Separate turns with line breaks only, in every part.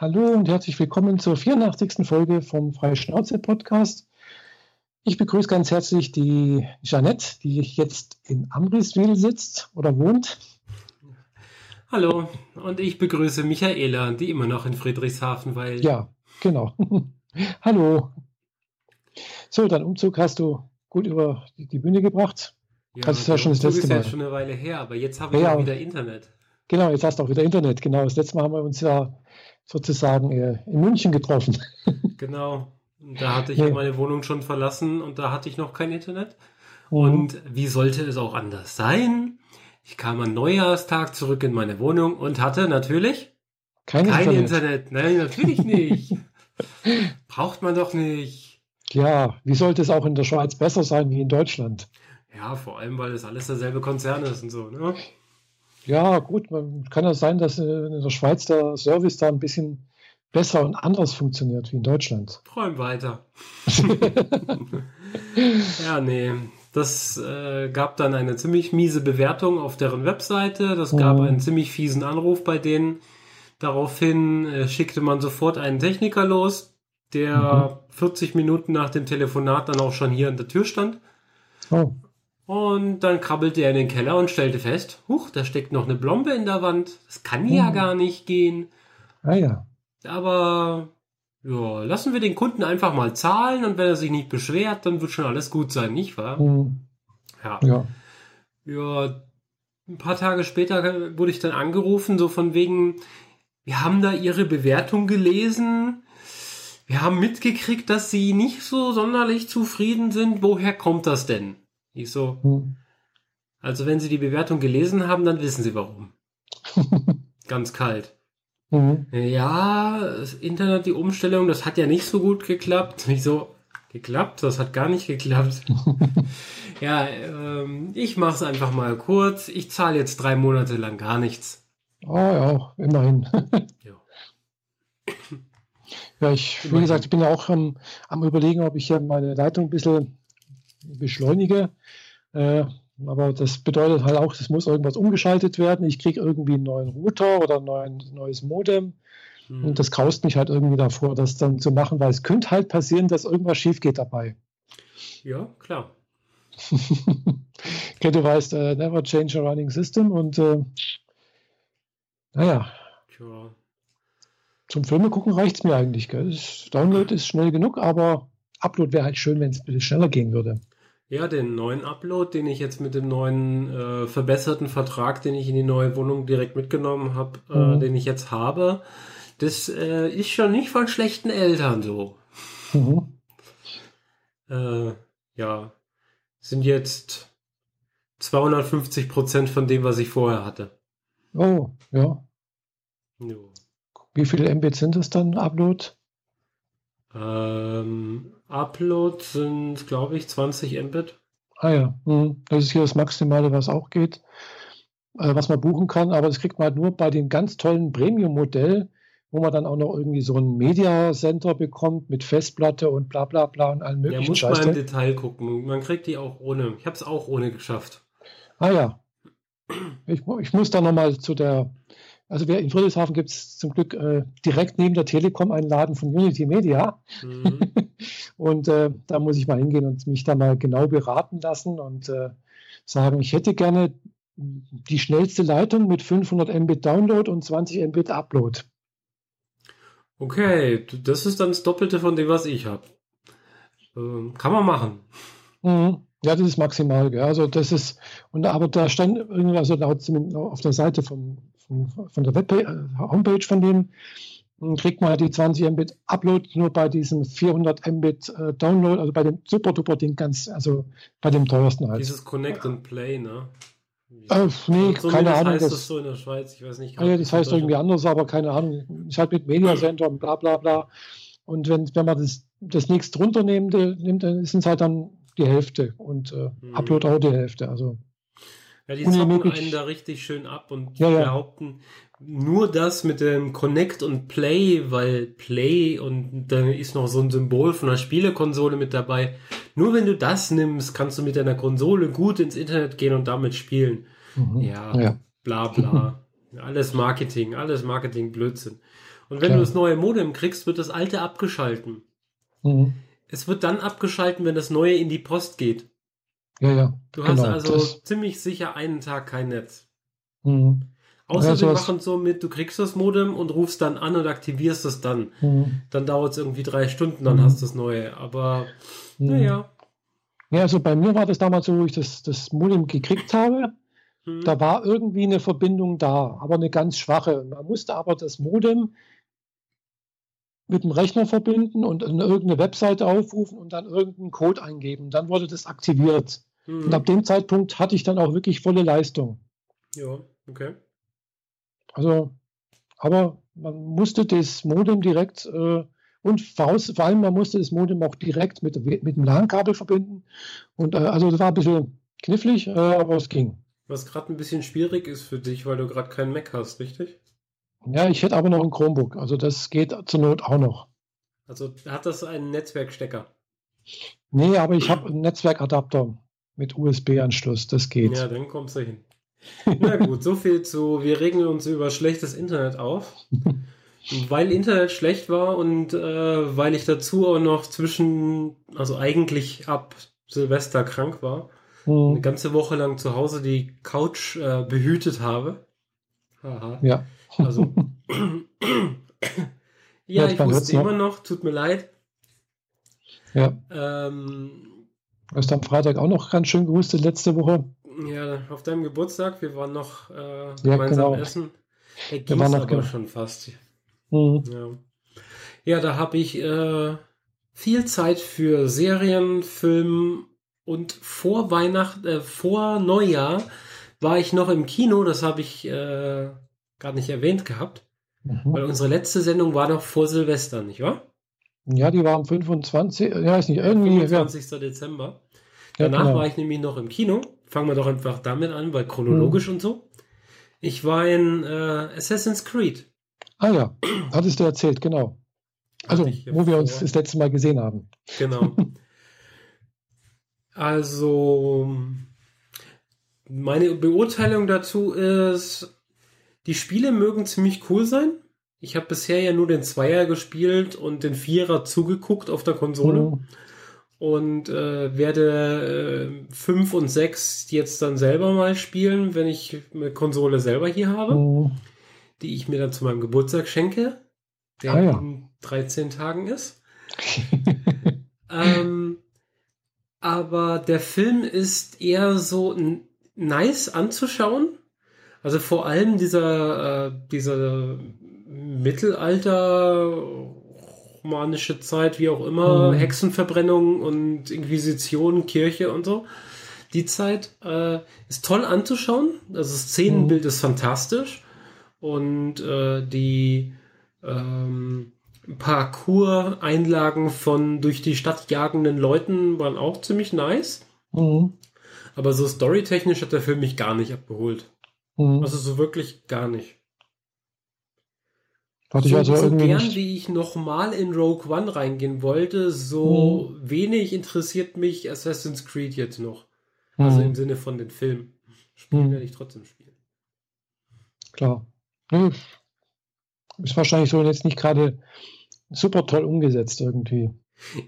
Hallo und herzlich willkommen zur 84. Folge vom Freie Schnauze Podcast. Ich begrüße ganz herzlich die Jeanette, die jetzt in Amriswil sitzt oder wohnt.
Hallo und ich begrüße Michaela, die immer noch in Friedrichshafen weilt.
Ja, genau. Hallo. So, dein Umzug hast du gut über die Bühne gebracht.
Ja, das ist ja schon das letzte Mal. ist ja schon eine Weile her, aber jetzt habe ich ja, ja wieder Internet.
Genau, jetzt hast du auch wieder Internet. Genau, das letzte Mal haben wir uns ja sozusagen äh, in München getroffen.
Genau. Da hatte ich ja. meine Wohnung schon verlassen und da hatte ich noch kein Internet. Mhm. Und wie sollte es auch anders sein? Ich kam am Neujahrstag zurück in meine Wohnung und hatte natürlich kein, kein Internet. Internet. Nein, natürlich nicht. Braucht man doch nicht.
Ja, wie sollte es auch in der Schweiz besser sein wie in Deutschland?
Ja, vor allem, weil es alles derselbe Konzern ist und so, ne?
Ja, gut, kann ja sein, dass in der Schweiz der Service da ein bisschen besser und anders funktioniert wie in Deutschland.
Träum weiter. ja, nee. Das äh, gab dann eine ziemlich miese Bewertung auf deren Webseite. Das gab mhm. einen ziemlich fiesen Anruf bei denen. Daraufhin äh, schickte man sofort einen Techniker los, der mhm. 40 Minuten nach dem Telefonat dann auch schon hier an der Tür stand. Oh. Und dann krabbelte er in den Keller und stellte fest, huch, da steckt noch eine Blombe in der Wand. Das kann hm. ja gar nicht gehen.
Ah ja.
Aber ja, lassen wir den Kunden einfach mal zahlen und wenn er sich nicht beschwert, dann wird schon alles gut sein, nicht wahr? Hm. Ja. ja. Ja, ein paar Tage später wurde ich dann angerufen, so von wegen, wir haben da ihre Bewertung gelesen. Wir haben mitgekriegt, dass sie nicht so sonderlich zufrieden sind. Woher kommt das denn? Ich so, hm. also wenn Sie die Bewertung gelesen haben, dann wissen Sie warum. Ganz kalt. Mhm. Ja, das Internet, die Umstellung, das hat ja nicht so gut geklappt. Ich so, geklappt? Das hat gar nicht geklappt. ja, ähm, ich mache es einfach mal kurz. Ich zahle jetzt drei Monate lang gar nichts.
Oh ja, immerhin. ja. ja, ich, wie gesagt, ich bin ja auch am, am überlegen, ob ich hier meine Leitung ein bisschen beschleunige. Äh, aber das bedeutet halt auch, es muss irgendwas umgeschaltet werden. Ich kriege irgendwie einen neuen Router oder ein neuen, neues Modem. Mhm. Und das graust mich halt irgendwie davor, das dann zu machen, weil es könnte halt passieren, dass irgendwas schief geht dabei.
Ja, klar.
okay, du weißt, uh, never change a running system und äh, naja. Tja. Zum Filme gucken reicht es mir eigentlich. Gell? Das Download ist schnell genug, aber Upload wäre halt schön, wenn es ein bisschen schneller gehen würde.
Ja, den neuen Upload, den ich jetzt mit dem neuen äh, verbesserten Vertrag, den ich in die neue Wohnung direkt mitgenommen habe, äh, mhm. den ich jetzt habe, das äh, ist schon nicht von schlechten Eltern so. Mhm. Äh, ja, sind jetzt 250 Prozent von dem, was ich vorher hatte.
Oh, ja. Jo. Wie viele Mbit sind es dann, Upload?
Ähm, Upload sind, glaube ich, 20 Mbit.
Ah ja, hm. das ist hier das Maximale, was auch geht, äh, was man buchen kann, aber das kriegt man halt nur bei dem ganz tollen Premium-Modell, wo man dann auch noch irgendwie so ein Media Center bekommt mit Festplatte und bla bla bla und allen möglichen Ja,
muss Scheiß man im Detail gucken. Man kriegt die auch ohne. Ich habe es auch ohne geschafft.
Ah ja. Ich, ich muss da nochmal zu der also in Friedrichshafen gibt es zum Glück äh, direkt neben der Telekom einen Laden von Unity Media. Mhm. und äh, da muss ich mal hingehen und mich da mal genau beraten lassen und äh, sagen, ich hätte gerne die schnellste Leitung mit 500 Mbit Download und 20 Mbit Upload.
Okay, das ist dann das Doppelte von dem, was ich habe. Ähm, kann man machen.
Mhm. Ja, das ist maximal. Ja. Also das ist, und aber da stand irgendwie, also laut auf der Seite vom, von der Webpage, äh, Homepage von denen kriegt man die 20 Mbit Upload nur bei diesem 400 Mbit äh, Download, also bei dem super duper Ding ganz, also bei dem teuersten
halt. Dieses Connect and Play, ne?
Äh, nee, so keine Ahnung.
Heißt das, das so in der Schweiz, ich weiß nicht.
Ah, ja, das heißt irgendwie anders, aber keine Ahnung. Ich halt mit Media Center und bla bla bla. Und wenn, wenn man das, das nächste runternimmt, nimmt, dann sind es halt dann die Hälfte und äh, mhm. Upload auch die Hälfte. Also
ja, die zocken einen da richtig schön ab und ja, ja. behaupten nur das mit dem Connect und Play, weil Play und dann ist noch so ein Symbol von einer Spielekonsole mit dabei. Nur wenn du das nimmst, kannst du mit deiner Konsole gut ins Internet gehen und damit spielen. Mhm. Ja, ja, bla bla. alles Marketing, alles Marketing, Blödsinn. Und wenn Klar. du das neue Modem kriegst, wird das alte abgeschalten. Mhm. Es wird dann abgeschalten, wenn das neue in die Post geht.
Ja, ja.
Du genau, hast also das... ziemlich sicher einen Tag kein Netz. Mhm. Außerdem ja, machen so mit, du kriegst das Modem und rufst dann an und aktivierst es dann. Mhm. Dann dauert es irgendwie drei Stunden, dann mhm. hast du das neue. Aber mhm. naja.
Ja, also bei mir war das damals so, wo ich das, das Modem gekriegt habe. Mhm. Da war irgendwie eine Verbindung da, aber eine ganz schwache. Man musste aber das Modem mit dem Rechner verbinden und irgendeine Webseite aufrufen und dann irgendeinen Code eingeben. Dann wurde das aktiviert. Mhm. Und ab dem Zeitpunkt hatte ich dann auch wirklich volle Leistung.
Ja, okay.
Also, aber man musste das Modem direkt äh, und voraus, vor allem man musste das Modem auch direkt mit, mit dem LAN-Kabel verbinden. Und äh, also das war ein bisschen knifflig, äh, aber es ging.
Was gerade ein bisschen schwierig ist für dich, weil du gerade keinen Mac hast, richtig?
Ja, ich hätte aber noch ein Chromebook. Also das geht zur Not auch noch.
Also hat das einen Netzwerkstecker?
Nee, aber ich habe einen Netzwerkadapter mit USB-Anschluss. Das geht.
Ja, dann kommst du hin. Na gut, so viel zu, wir regen uns über schlechtes Internet auf. weil Internet schlecht war und äh, weil ich dazu auch noch zwischen, also eigentlich ab Silvester krank war, mhm. eine ganze Woche lang zu Hause die Couch äh, behütet habe.
Aha. Ja.
Also. ja, ja ich wusste immer noch, tut mir leid.
Ja. Ähm, hast am Freitag auch noch ganz schön gehustet letzte Woche.
Ja, auf deinem Geburtstag, wir waren noch äh, gemeinsam genau. essen. Da ging aber schon fast. Mhm. Ja. ja, da habe ich äh, viel Zeit für Serien, Film und vor Weihnachten, äh, vor Neujahr war ich noch im Kino, das habe ich äh, gar nicht erwähnt gehabt. Mhm. Weil unsere letzte Sendung war noch vor Silvester, nicht wahr?
Ja, die war am 25. Ja, ist nicht irgendwie.
25. Ja. Dezember. Danach ja, genau. war ich nämlich noch im Kino. Fangen wir doch einfach damit an, weil chronologisch mhm. und so. Ich war in äh, Assassin's Creed.
Ah ja, hattest du erzählt, genau. Also, wo wir uns das letzte Mal gesehen haben.
Genau. also, meine Beurteilung dazu ist, die Spiele mögen ziemlich cool sein. Ich habe bisher ja nur den Zweier gespielt und den Vierer zugeguckt auf der Konsole. Mhm. Und äh, werde äh, 5 und 6 jetzt dann selber mal spielen, wenn ich eine Konsole selber hier habe. Mhm die ich mir dann zu meinem Geburtstag schenke, der ah, ja. in 13 Tagen ist. ähm, aber der Film ist eher so nice anzuschauen. Also vor allem dieser, äh, dieser Mittelalter, romanische Zeit, wie auch immer, mhm. Hexenverbrennung und Inquisition, Kirche und so. Die Zeit äh, ist toll anzuschauen. Also das Szenenbild mhm. ist fantastisch und äh, die ähm, Parcours-Einlagen von durch die Stadt jagenden Leuten waren auch ziemlich nice. Mhm. Aber so storytechnisch hat der Film mich gar nicht abgeholt. Mhm. Also so wirklich gar nicht. Hatte so, also so gern nicht... wie ich nochmal in Rogue One reingehen wollte, so mhm. wenig interessiert mich Assassin's Creed jetzt noch. Also mhm. im Sinne von den Filmen. Spielen mhm. werde ich trotzdem spielen.
Klar. Hm. Ist wahrscheinlich so jetzt nicht gerade super toll umgesetzt irgendwie.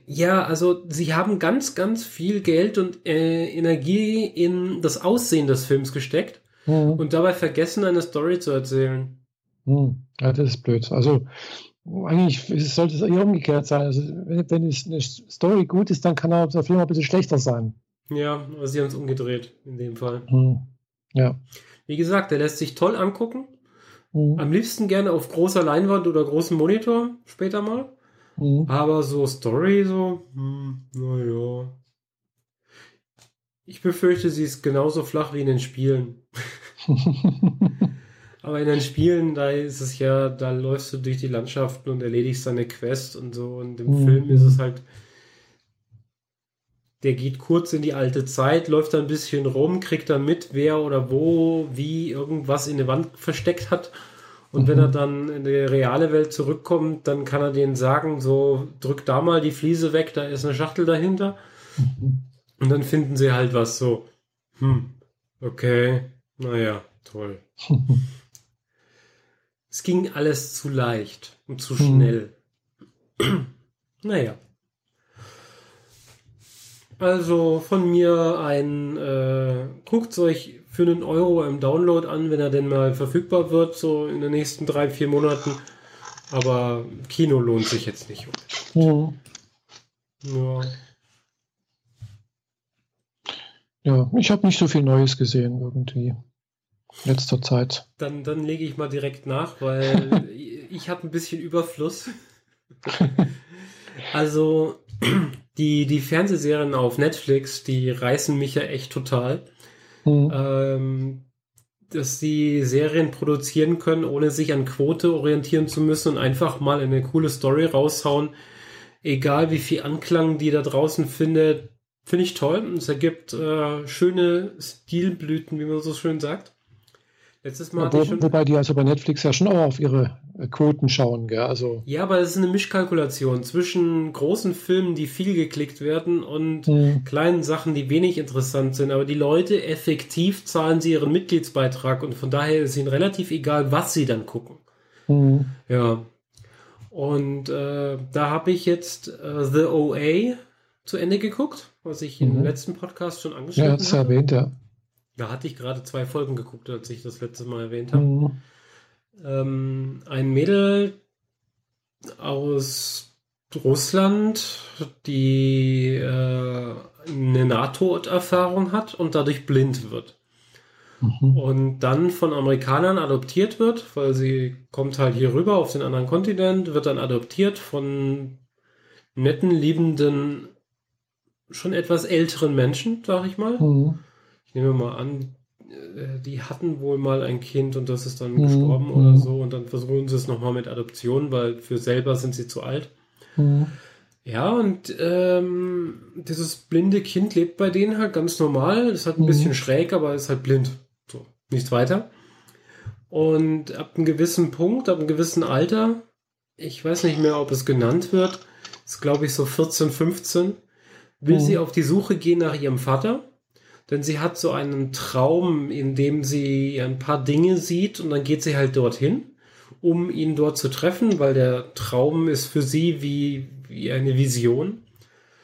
Ja, also sie haben ganz, ganz viel Geld und äh, Energie in das Aussehen des Films gesteckt mhm. und dabei vergessen, eine Story zu erzählen.
Mhm. Ja, das ist blöd. Also eigentlich sollte es eher umgekehrt sein. Also wenn, wenn eine Story gut ist, dann kann auch der Film ein bisschen schlechter sein.
Ja, aber sie haben es umgedreht in dem Fall.
Mhm. Ja.
Wie gesagt, der lässt sich toll angucken. Mhm. Am liebsten gerne auf großer Leinwand oder großem Monitor später mal. Mhm. Aber so Story, so, hm, naja. Ich befürchte, sie ist genauso flach wie in den Spielen. Aber in den Spielen, da ist es ja, da läufst du durch die Landschaften und erledigst deine Quest und so. Und im mhm. Film ist es halt, der geht kurz in die alte Zeit, läuft da ein bisschen rum, kriegt dann mit, wer oder wo, wie irgendwas in der Wand versteckt hat. Und mhm. wenn er dann in die reale Welt zurückkommt, dann kann er denen sagen, so, drück da mal die Fliese weg, da ist eine Schachtel dahinter. Mhm. Und dann finden sie halt was so, hm, okay, naja, toll. es ging alles zu leicht und zu schnell. Hm. naja. Also von mir ein, äh, guckt euch für einen Euro im Download an, wenn er denn mal verfügbar wird, so in den nächsten drei, vier Monaten. Aber Kino lohnt sich jetzt nicht.
Mhm. Ja. Ja, ich habe nicht so viel Neues gesehen irgendwie. Letzter Zeit.
Dann, dann lege ich mal direkt nach, weil ich habe ein bisschen Überfluss. also die, die Fernsehserien auf Netflix, die reißen mich ja echt total. Mhm. Ähm, dass sie Serien produzieren können, ohne sich an Quote orientieren zu müssen und einfach mal eine coole Story raushauen. Egal wie viel Anklang die da draußen findet, finde ich toll. Es ergibt äh, schöne Stilblüten, wie man so schön sagt.
Letztes Mal. Ja, wo, schon... Wobei die also bei Netflix ja schon auch auf ihre äh, Quoten schauen, gell? Also
ja, aber es ist eine Mischkalkulation zwischen großen Filmen, die viel geklickt werden, und mhm. kleinen Sachen, die wenig interessant sind. Aber die Leute effektiv zahlen sie ihren Mitgliedsbeitrag und von daher ist ihnen relativ egal, was sie dann gucken. Mhm. Ja. Und äh, da habe ich jetzt äh, The OA zu Ende geguckt, was ich mhm. im letzten Podcast schon angeschaut habe. Ja,
das erwähnt, ja.
Da hatte ich gerade zwei Folgen geguckt, als ich das letzte Mal erwähnt habe. Mhm. Ähm, ein Mädel aus Russland, die äh, eine Nahtoderfahrung hat und dadurch blind wird. Mhm. Und dann von Amerikanern adoptiert wird, weil sie kommt halt hier rüber auf den anderen Kontinent, wird dann adoptiert von netten, liebenden, schon etwas älteren Menschen, sag ich mal. Mhm ich nehme mal an, äh, die hatten wohl mal ein Kind und das ist dann mhm. gestorben oder mhm. so und dann versuchen sie es nochmal mit Adoption, weil für selber sind sie zu alt. Mhm. Ja, und ähm, dieses blinde Kind lebt bei denen halt ganz normal. Ist halt ein mhm. bisschen schräg, aber ist halt blind. So, nichts weiter. Und ab einem gewissen Punkt, ab einem gewissen Alter, ich weiß nicht mehr, ob es genannt wird, ist glaube ich so 14, 15, will mhm. sie auf die Suche gehen nach ihrem Vater denn sie hat so einen Traum, in dem sie ein paar Dinge sieht und dann geht sie halt dorthin, um ihn dort zu treffen, weil der Traum ist für sie wie, wie eine Vision.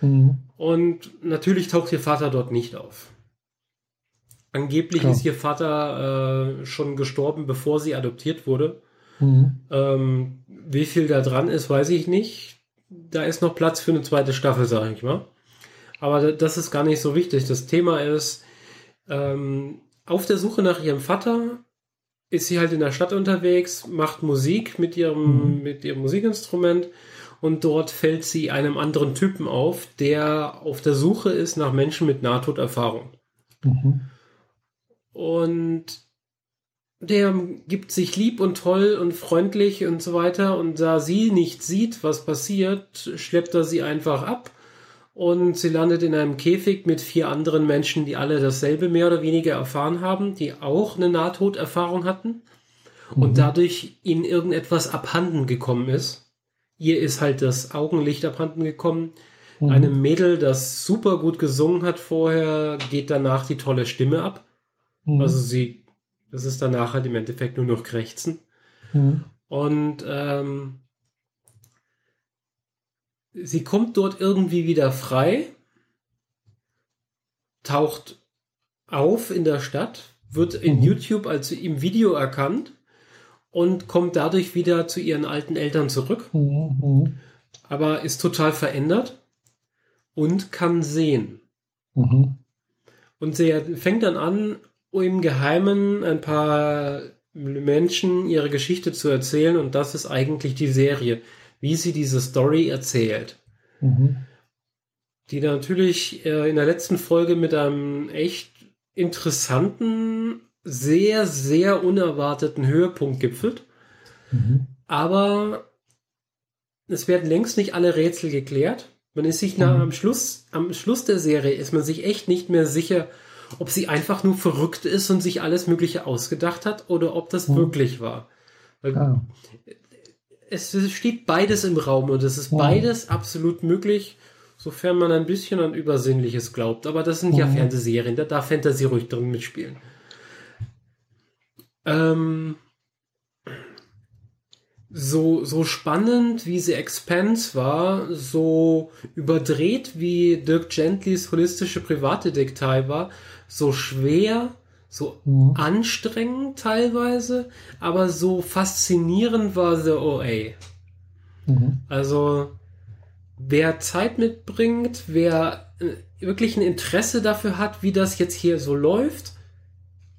Mhm. Und natürlich taucht ihr Vater dort nicht auf. Angeblich Klar. ist ihr Vater äh, schon gestorben, bevor sie adoptiert wurde. Mhm. Ähm, wie viel da dran ist, weiß ich nicht. Da ist noch Platz für eine zweite Staffel, sage ich mal. Aber das ist gar nicht so wichtig. Das Thema ist, ähm, auf der Suche nach ihrem Vater ist sie halt in der Stadt unterwegs, macht Musik mit ihrem, mhm. mit ihrem Musikinstrument und dort fällt sie einem anderen Typen auf, der auf der Suche ist nach Menschen mit Nahtoderfahrung. Mhm. Und der gibt sich lieb und toll und freundlich und so weiter. Und da sie nicht sieht, was passiert, schleppt er sie einfach ab und sie landet in einem Käfig mit vier anderen Menschen, die alle dasselbe mehr oder weniger erfahren haben, die auch eine Nahtoderfahrung hatten und mhm. dadurch ihnen irgendetwas abhanden gekommen ist. Ihr ist halt das Augenlicht abhanden gekommen. Mhm. Einem Mädel, das super gut gesungen hat vorher, geht danach die tolle Stimme ab. Mhm. Also sie, das ist danach halt im Endeffekt nur noch Krächzen. Mhm. Und ähm, sie kommt dort irgendwie wieder frei, taucht auf in der Stadt, wird in mhm. YouTube als im Video erkannt und kommt dadurch wieder zu ihren alten Eltern zurück, mhm. mhm. aber ist total verändert und kann sehen. Mhm. Und sie fängt dann an, im Geheimen ein paar Menschen ihre Geschichte zu erzählen und das ist eigentlich die Serie wie sie diese Story erzählt. Mhm. Die natürlich äh, in der letzten Folge mit einem echt interessanten, sehr, sehr unerwarteten Höhepunkt gipfelt. Mhm. Aber es werden längst nicht alle Rätsel geklärt. Man ist sich nach, mhm. am Schluss, am Schluss der Serie ist man sich echt nicht mehr sicher, ob sie einfach nur verrückt ist und sich alles Mögliche ausgedacht hat oder ob das mhm. wirklich war. Weil ah es steht beides im Raum und es ist mhm. beides absolut möglich, sofern man ein bisschen an Übersinnliches glaubt. Aber das sind mhm. ja Fernsehserien, da darf Fantasy ruhig drin mitspielen. Ähm, so, so spannend, wie sie Expanse war, so überdreht, wie Dirk Gentlys holistische Privatdetektei war, so schwer, so mhm. anstrengend teilweise, aber so faszinierend war The OA. Mhm. Also, wer Zeit mitbringt, wer äh, wirklich ein Interesse dafür hat, wie das jetzt hier so läuft,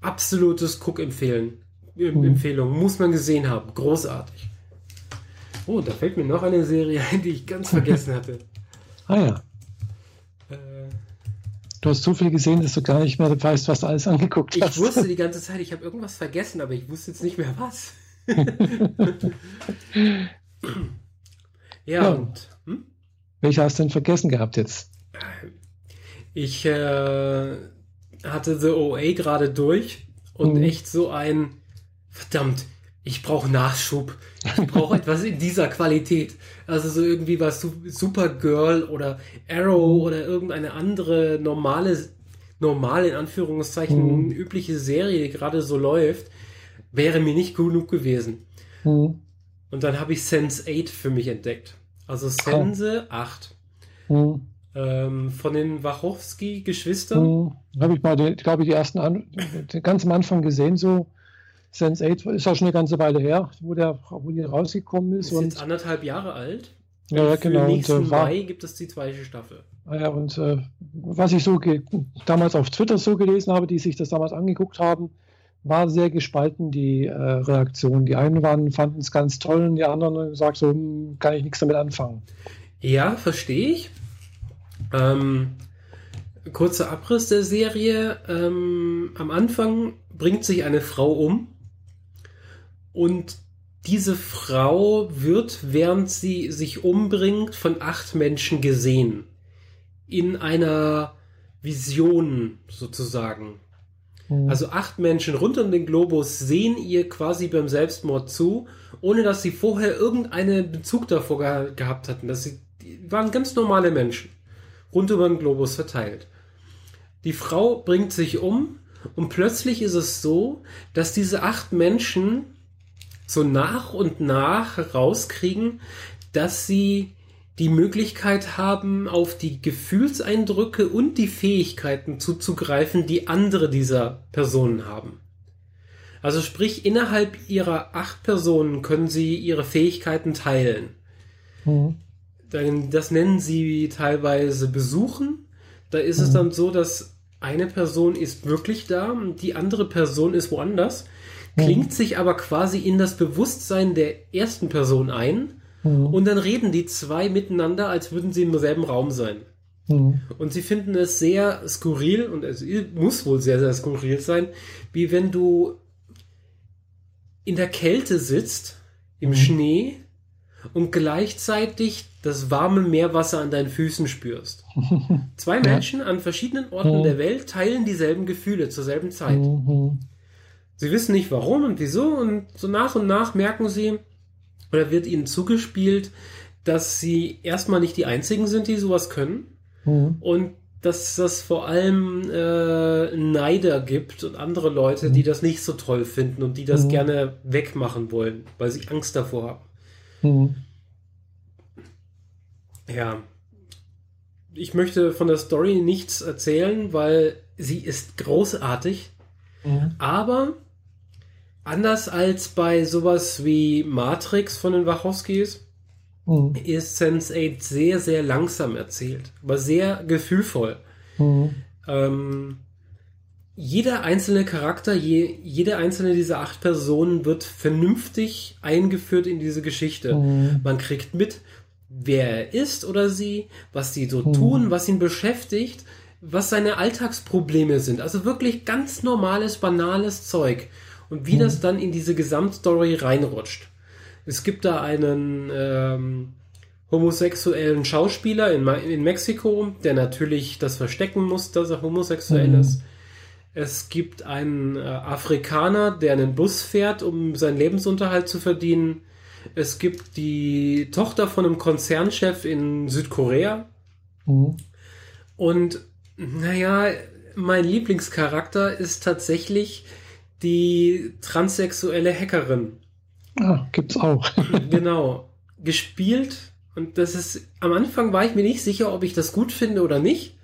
absolutes Guck-Empfehlen. Mhm. Empfehlung, muss man gesehen haben. Großartig. Oh, da fällt mir noch eine Serie ein, die ich ganz vergessen hatte.
ah ja. Du hast so viel gesehen, dass du gar nicht mehr weißt, was du alles angeguckt hast.
Ich wusste die ganze Zeit, ich habe irgendwas vergessen, aber ich wusste jetzt nicht mehr was. ja, ja, und. Hm?
Welche hast du denn vergessen gehabt jetzt?
Ich äh, hatte The OA gerade durch und mhm. echt so ein verdammt, ich brauche Nachschub. Ich brauche etwas in dieser Qualität. Also so irgendwie was Supergirl oder Arrow oder irgendeine andere normale, normale in Anführungszeichen mhm. übliche Serie, die gerade so läuft, wäre mir nicht genug gewesen. Mhm. Und dann habe ich Sense 8 für mich entdeckt. Also Sense oh. 8. Mhm. Ähm, von den Wachowski-Geschwistern.
Mhm. Habe ich mal, glaube ich, die ersten, an, ganz am Anfang gesehen, so Sense 8 ist auch schon eine ganze Weile her, wo, der, wo die rausgekommen ist.
Ist jetzt anderthalb Jahre alt.
Ja, ja genau.
Nächsten und, äh, Mai gibt es die zweite Staffel.
Ah ja, und äh, was ich so damals auf Twitter so gelesen habe, die sich das damals angeguckt haben, war sehr gespalten, die äh, Reaktion. Die einen waren, fanden es ganz toll und die anderen sagen so, hm, kann ich nichts damit anfangen.
Ja, verstehe ich. Ähm, kurzer Abriss der Serie. Ähm, am Anfang bringt sich eine Frau um und diese Frau wird, während sie sich umbringt, von acht Menschen gesehen. In einer Vision sozusagen. Mhm. Also acht Menschen rund um den Globus sehen ihr quasi beim Selbstmord zu, ohne dass sie vorher irgendeinen Bezug davor ge gehabt hatten. Das sie, waren ganz normale Menschen, rund über den Globus verteilt. Die Frau bringt sich um und plötzlich ist es so, dass diese acht Menschen so nach und nach herauskriegen, dass sie die Möglichkeit haben, auf die Gefühlseindrücke und die Fähigkeiten zuzugreifen, die andere dieser Personen haben. Also sprich, innerhalb ihrer acht Personen können sie ihre Fähigkeiten teilen. Mhm. Das nennen sie teilweise Besuchen. Da ist mhm. es dann so, dass eine Person ist wirklich da, die andere Person ist woanders klingt sich aber quasi in das Bewusstsein der ersten Person ein mhm. und dann reden die zwei miteinander, als würden sie im selben Raum sein. Mhm. Und sie finden es sehr skurril und es muss wohl sehr, sehr skurril sein, wie wenn du in der Kälte sitzt, im mhm. Schnee und gleichzeitig das warme Meerwasser an deinen Füßen spürst. Zwei Menschen an verschiedenen Orten mhm. der Welt teilen dieselben Gefühle zur selben Zeit. Mhm. Sie wissen nicht warum und wieso und so nach und nach merken sie, oder wird ihnen zugespielt, dass sie erstmal nicht die einzigen sind, die sowas können mhm. und dass das vor allem äh, Neider gibt und andere Leute, die mhm. das nicht so toll finden und die das mhm. gerne wegmachen wollen, weil sie Angst davor haben. Mhm. Ja. Ich möchte von der Story nichts erzählen, weil sie ist großartig. Mhm. Aber anders als bei sowas wie Matrix von den Wachowskis, mhm. ist Sense8 sehr, sehr langsam erzählt, aber sehr gefühlvoll. Mhm. Ähm, jeder einzelne Charakter, je, jede einzelne dieser acht Personen wird vernünftig eingeführt in diese Geschichte. Mhm. Man kriegt mit, wer er ist oder sie, was sie so mhm. tun, was ihn beschäftigt, was seine Alltagsprobleme sind. Also wirklich ganz normales, banales Zeug und wie mhm. das dann in diese Gesamtstory reinrutscht. Es gibt da einen ähm, homosexuellen Schauspieler in, in Mexiko, der natürlich das verstecken muss, dass er homosexuell mhm. ist. Es gibt einen äh, Afrikaner, der einen Bus fährt, um seinen Lebensunterhalt zu verdienen. Es gibt die Tochter von einem Konzernchef in Südkorea. Mhm. Und naja, mein Lieblingscharakter ist tatsächlich die transsexuelle Hackerin,
Ah, gibt's auch.
genau. Gespielt und das ist, am Anfang war ich mir nicht sicher, ob ich das gut finde oder nicht.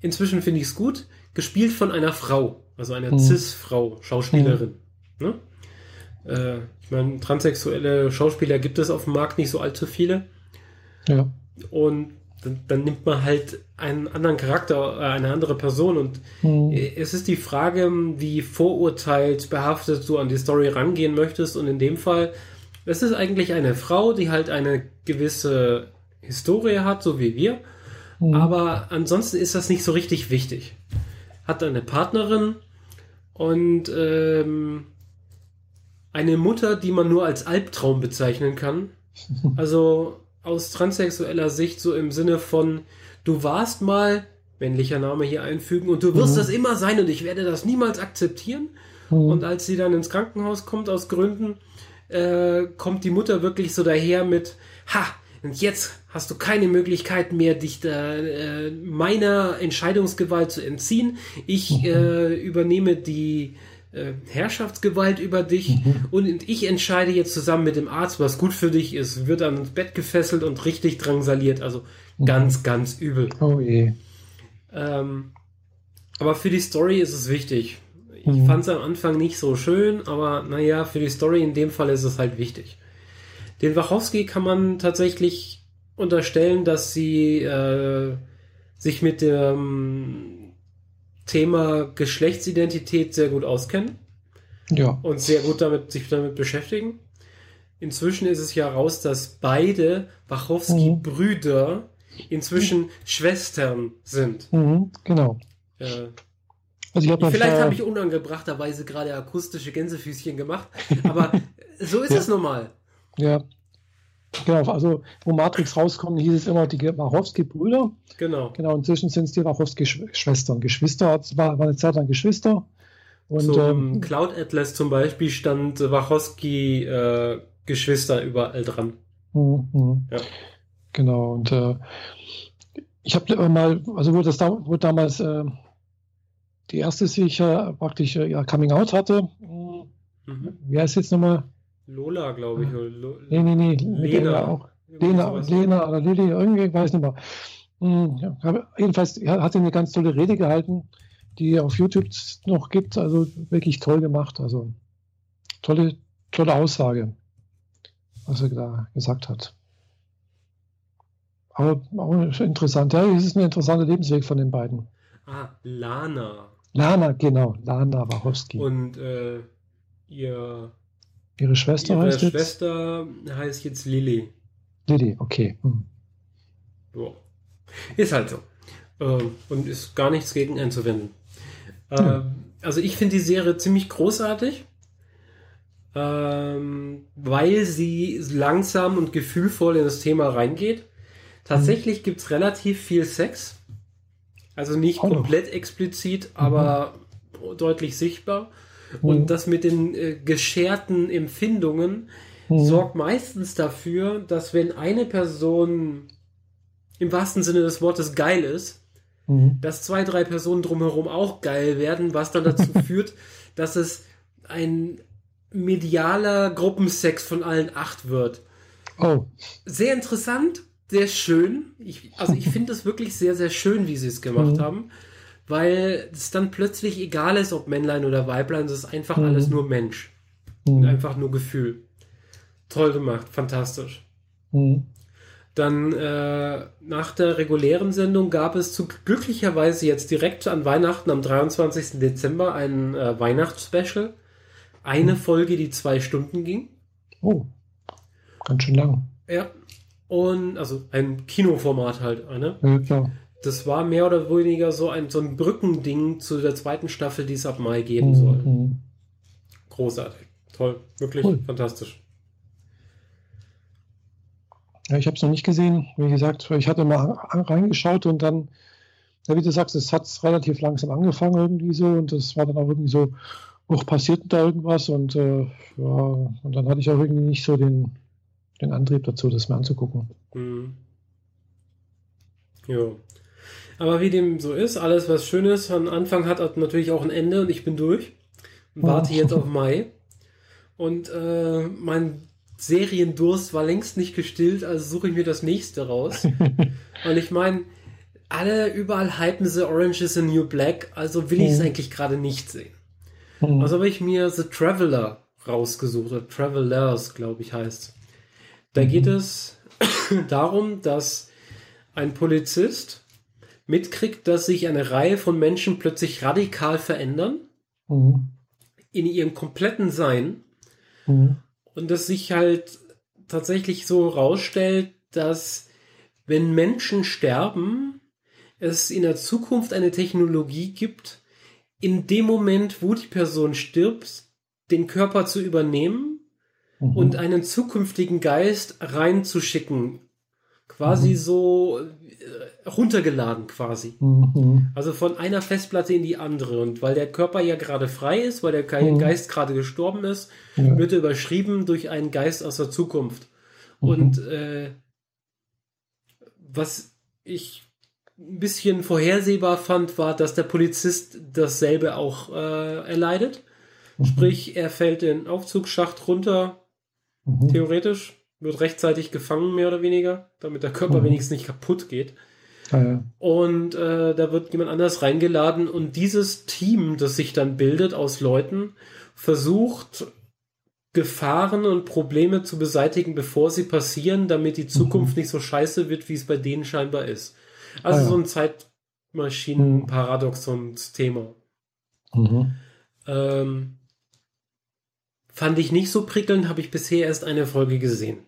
Inzwischen finde ich es gut. Gespielt von einer Frau, also einer hm. Cis-Frau, Schauspielerin. Hm. Ne? Äh, ich meine, transsexuelle Schauspieler gibt es auf dem Markt nicht so allzu viele.
Ja.
Und dann, dann nimmt man halt einen anderen Charakter, äh, eine andere Person und hm. es ist die Frage, wie vorurteilt, behaftet du an die Story rangehen möchtest und in dem Fall, es ist eigentlich eine Frau, die halt eine gewisse Historie hat, so wie wir, hm. aber ansonsten ist das nicht so richtig wichtig. Hat eine Partnerin und ähm, eine Mutter, die man nur als Albtraum bezeichnen kann. Also aus transsexueller Sicht so im Sinne von, du warst mal, männlicher Name hier einfügen, und du wirst mhm. das immer sein und ich werde das niemals akzeptieren. Mhm. Und als sie dann ins Krankenhaus kommt aus Gründen, äh, kommt die Mutter wirklich so daher mit, ha, und jetzt hast du keine Möglichkeit mehr, dich da, äh, meiner Entscheidungsgewalt zu entziehen. Ich mhm. äh, übernehme die äh, Herrschaftsgewalt über dich mhm. und ich entscheide jetzt zusammen mit dem Arzt, was gut für dich ist, wird dann ins Bett gefesselt und richtig drangsaliert. Also mhm. ganz, ganz übel.
Oh je.
Ähm, aber für die Story ist es wichtig. Ich mhm. fand es am Anfang nicht so schön, aber naja, für die Story in dem Fall ist es halt wichtig. Den Wachowski kann man tatsächlich unterstellen, dass sie äh, sich mit dem Thema Geschlechtsidentität sehr gut auskennen.
Ja.
Und sehr gut damit, sich damit beschäftigen. Inzwischen ist es ja raus, dass beide Wachowski-Brüder mhm. inzwischen mhm. Schwestern sind.
Mhm, genau.
Äh, also ich vielleicht habe ich unangebrachterweise gerade akustische Gänsefüßchen gemacht, aber so ist
ja.
es normal.
Ja, Genau, also wo Matrix rauskommt, hieß es immer die Wachowski-Brüder.
Genau.
Genau, inzwischen sind es die Wachowski-Schwestern. Geschwister, war, war eine Zeit lang Geschwister.
Und, so, ähm, Cloud Atlas zum Beispiel stand Wachowski-Geschwister äh, überall dran.
Mhm. Ja. Genau, und äh, ich habe mal, also wo das da, wo damals äh, die erste sich äh, praktisch äh, ja, Coming Out hatte, mhm. wie heißt jetzt nochmal?
Lola, glaube ich. Lo
nee, nee, nee. Lena auch. Lena, Lena oder Lili, irgendwie, weiß nicht mehr. Hm, jedenfalls hat er eine ganz tolle Rede gehalten, die auf YouTube noch gibt. Also wirklich toll gemacht. Also tolle, tolle Aussage, was er da gesagt hat. Aber auch interessant. Ja, es ist ein interessanter Lebensweg von den beiden.
Ah, Lana.
Lana, genau. Lana Wachowski.
Und äh, ihr
Ihre Schwester
Ihre
heißt
Schwester jetzt? heißt jetzt Lilly.
Lilly, okay. Hm.
Ja. Ist halt so. Ähm, und ist gar nichts gegen einzuwenden. Ähm, also ich finde die Serie ziemlich großartig, ähm, weil sie langsam und gefühlvoll in das Thema reingeht. Tatsächlich mhm. gibt es relativ viel Sex. Also nicht oh. komplett explizit, aber mhm. deutlich sichtbar. Und mhm. das mit den äh, gescherten Empfindungen mhm. sorgt meistens dafür, dass wenn eine Person im wahrsten Sinne des Wortes geil ist, mhm. dass zwei, drei Personen drumherum auch geil werden, was dann dazu führt, dass es ein medialer Gruppensex von allen acht wird.
Oh.
Sehr interessant, sehr schön. Ich, also ich finde es wirklich sehr, sehr schön, wie sie es gemacht mhm. haben weil es dann plötzlich egal ist, ob Männlein oder Weiblein, es ist einfach mhm. alles nur Mensch. Mhm. einfach nur Gefühl. Toll gemacht, fantastisch. Mhm. Dann äh, nach der regulären Sendung gab es zu, glücklicherweise jetzt direkt an Weihnachten am 23. Dezember ein äh, Weihnachtsspecial. Eine mhm. Folge, die zwei Stunden ging.
Oh, ganz schön lang.
Ja. Und also ein Kinoformat halt, eine.
Ja, klar
das war mehr oder weniger so ein, so ein Brückending zu der zweiten Staffel, die es ab Mai geben mhm. soll. Großartig. Toll. Wirklich cool. fantastisch.
Ja, ich habe es noch nicht gesehen. Wie gesagt, ich hatte mal reingeschaut und dann, ja, wie du sagst, es hat relativ langsam angefangen irgendwie so und es war dann auch irgendwie so, auch passiert da irgendwas und äh, ja, und dann hatte ich auch irgendwie nicht so den, den Antrieb dazu, das mir anzugucken.
Mhm. Ja. Aber wie dem so ist, alles was schön ist, am Anfang hat, hat natürlich auch ein Ende und ich bin durch und warte jetzt auf Mai. Und äh, mein Seriendurst war längst nicht gestillt, also suche ich mir das nächste raus. und ich meine, alle überall hypen The Orange is the New Black, also will ich es mhm. eigentlich gerade nicht sehen. Mhm. Also habe ich mir The Traveler rausgesucht, oder Travelers, glaube ich, heißt. Da mhm. geht es darum, dass ein Polizist mitkriegt, dass sich eine Reihe von Menschen plötzlich radikal verändern mhm. in ihrem kompletten Sein mhm. und dass sich halt tatsächlich so rausstellt, dass wenn Menschen sterben, es in der Zukunft eine Technologie gibt, in dem Moment, wo die Person stirbt, den Körper zu übernehmen mhm. und einen zukünftigen Geist reinzuschicken. Quasi mhm. so runtergeladen quasi. Mhm. Also von einer Festplatte in die andere. Und weil der Körper ja gerade frei ist, weil der mhm. Geist gerade gestorben ist, ja. wird er überschrieben durch einen Geist aus der Zukunft. Mhm. Und äh, was ich ein bisschen vorhersehbar fand, war, dass der Polizist dasselbe auch äh, erleidet. Mhm. Sprich, er fällt den Aufzugsschacht runter, mhm. theoretisch, wird rechtzeitig gefangen, mehr oder weniger, damit der Körper mhm. wenigstens nicht kaputt geht. Ah, ja. Und äh, da wird jemand anders reingeladen und dieses Team, das sich dann bildet aus Leuten, versucht Gefahren und Probleme zu beseitigen, bevor sie passieren, damit die Zukunft mhm. nicht so scheiße wird, wie es bei denen scheinbar ist. Also ah, ja. so ein Zeitmaschinen-Paradoxons-Thema. Mhm. Ähm, fand ich nicht so prickelnd, habe ich bisher erst eine Folge gesehen.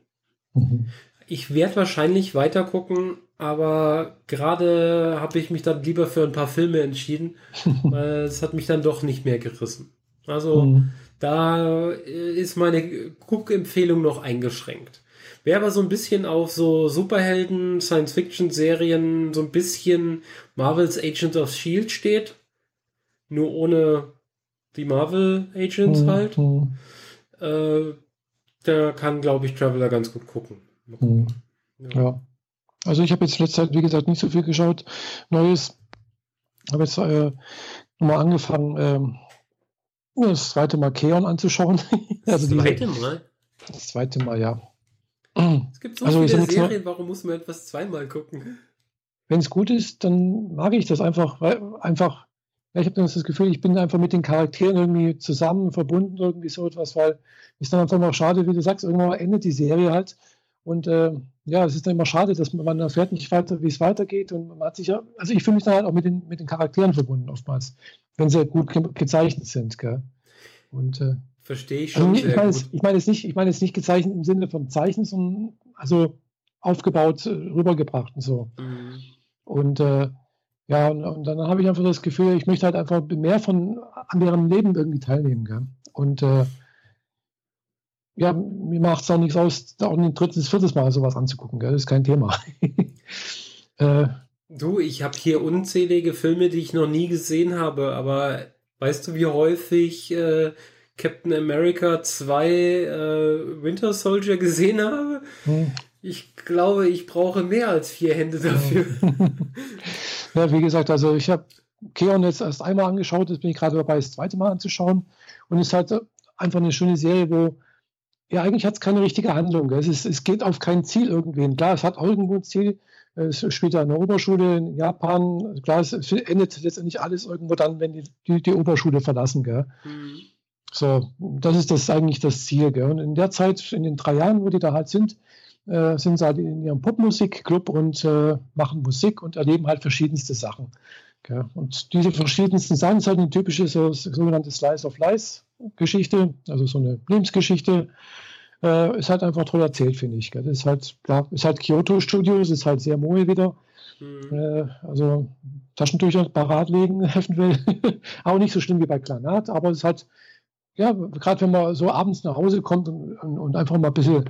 Mhm. Ich werde wahrscheinlich weiter gucken, aber gerade habe ich mich dann lieber für ein paar Filme entschieden, weil es hat mich dann doch nicht mehr gerissen. Also mhm. da ist meine Guckempfehlung noch eingeschränkt. Wer aber so ein bisschen auf so Superhelden, Science-Fiction-Serien, so ein bisschen Marvels Agent of Shield steht, nur ohne die Marvel Agents mhm. halt, mhm. äh, der kann, glaube ich, Traveler ganz gut gucken.
Mhm. Ja. ja. Also ich habe jetzt letzte Zeit, wie gesagt, nicht so viel geschaut. Neues. Habe jetzt äh, nochmal angefangen, äh, das zweite Mal Keon anzuschauen.
also das zweite Mal?
Das zweite Mal, ja.
Es gibt so also, viele Serien, warum muss man etwas zweimal gucken?
Wenn es gut ist, dann mag ich das einfach, weil einfach, ich habe das Gefühl, ich bin einfach mit den Charakteren irgendwie zusammen verbunden, irgendwie so etwas, weil es dann einfach mal schade, wie du sagst, irgendwann endet die Serie halt. Und äh, ja, es ist dann immer schade, dass man, man erfährt nicht weiter, wie es weitergeht. Und man hat sich ja, also ich fühle mich dann halt auch mit den, mit den Charakteren verbunden oftmals, wenn sie gut ge gezeichnet sind. Gell? Und äh,
Verstehe ich also
schon. Also ich, meine es, ich meine es nicht, ich meine es nicht gezeichnet im Sinne von Zeichen, sondern also aufgebaut, äh, rübergebracht und so. Mhm. Und äh, ja, und, und, dann habe ich einfach das Gefühl, ich möchte halt einfach mehr von an deren Leben irgendwie teilnehmen. Gell? Und äh, ja, mir macht es auch nichts aus, auch ein drittes, viertes Mal sowas anzugucken. Gell? Das ist kein Thema.
äh, du, ich habe hier unzählige Filme, die ich noch nie gesehen habe, aber weißt du, wie häufig äh, Captain America 2 äh, Winter Soldier gesehen habe. Hm. Ich glaube, ich brauche mehr als vier Hände dafür.
Ja, wie gesagt, also ich habe Keon jetzt erst einmal angeschaut, jetzt bin ich gerade dabei, das zweite Mal anzuschauen. Und es ist halt einfach eine schöne Serie, wo ja, eigentlich hat es keine richtige Handlung. Es, ist, es geht auf kein Ziel irgendwie. Klar, es hat auch irgendwo ein Ziel. Es spielt ja in der Oberschule in Japan. Klar, es endet letztendlich alles irgendwo dann, wenn die, die, die Oberschule verlassen. Gell? Mhm. So, das ist das eigentlich das Ziel. Gell? Und in der Zeit, in den drei Jahren, wo die da halt sind, äh, sind sie halt in ihrem Popmusikclub und äh, machen Musik und erleben halt verschiedenste Sachen. Gell? Und diese verschiedensten Sachen ist halt eine typische so, sogenannte Slice of Life Geschichte, also so eine Lebensgeschichte. Äh, ist halt einfach toll erzählt, finde ich. Gell? Das ist halt, klar, ist halt Kyoto Studios, ist halt sehr moe wieder. Mhm. Äh, also Taschentücher parat legen, helfen will. Auch nicht so schlimm wie bei Klanat, aber es ist halt ja, gerade wenn man so abends nach Hause kommt und, und, einfach mal ein bisschen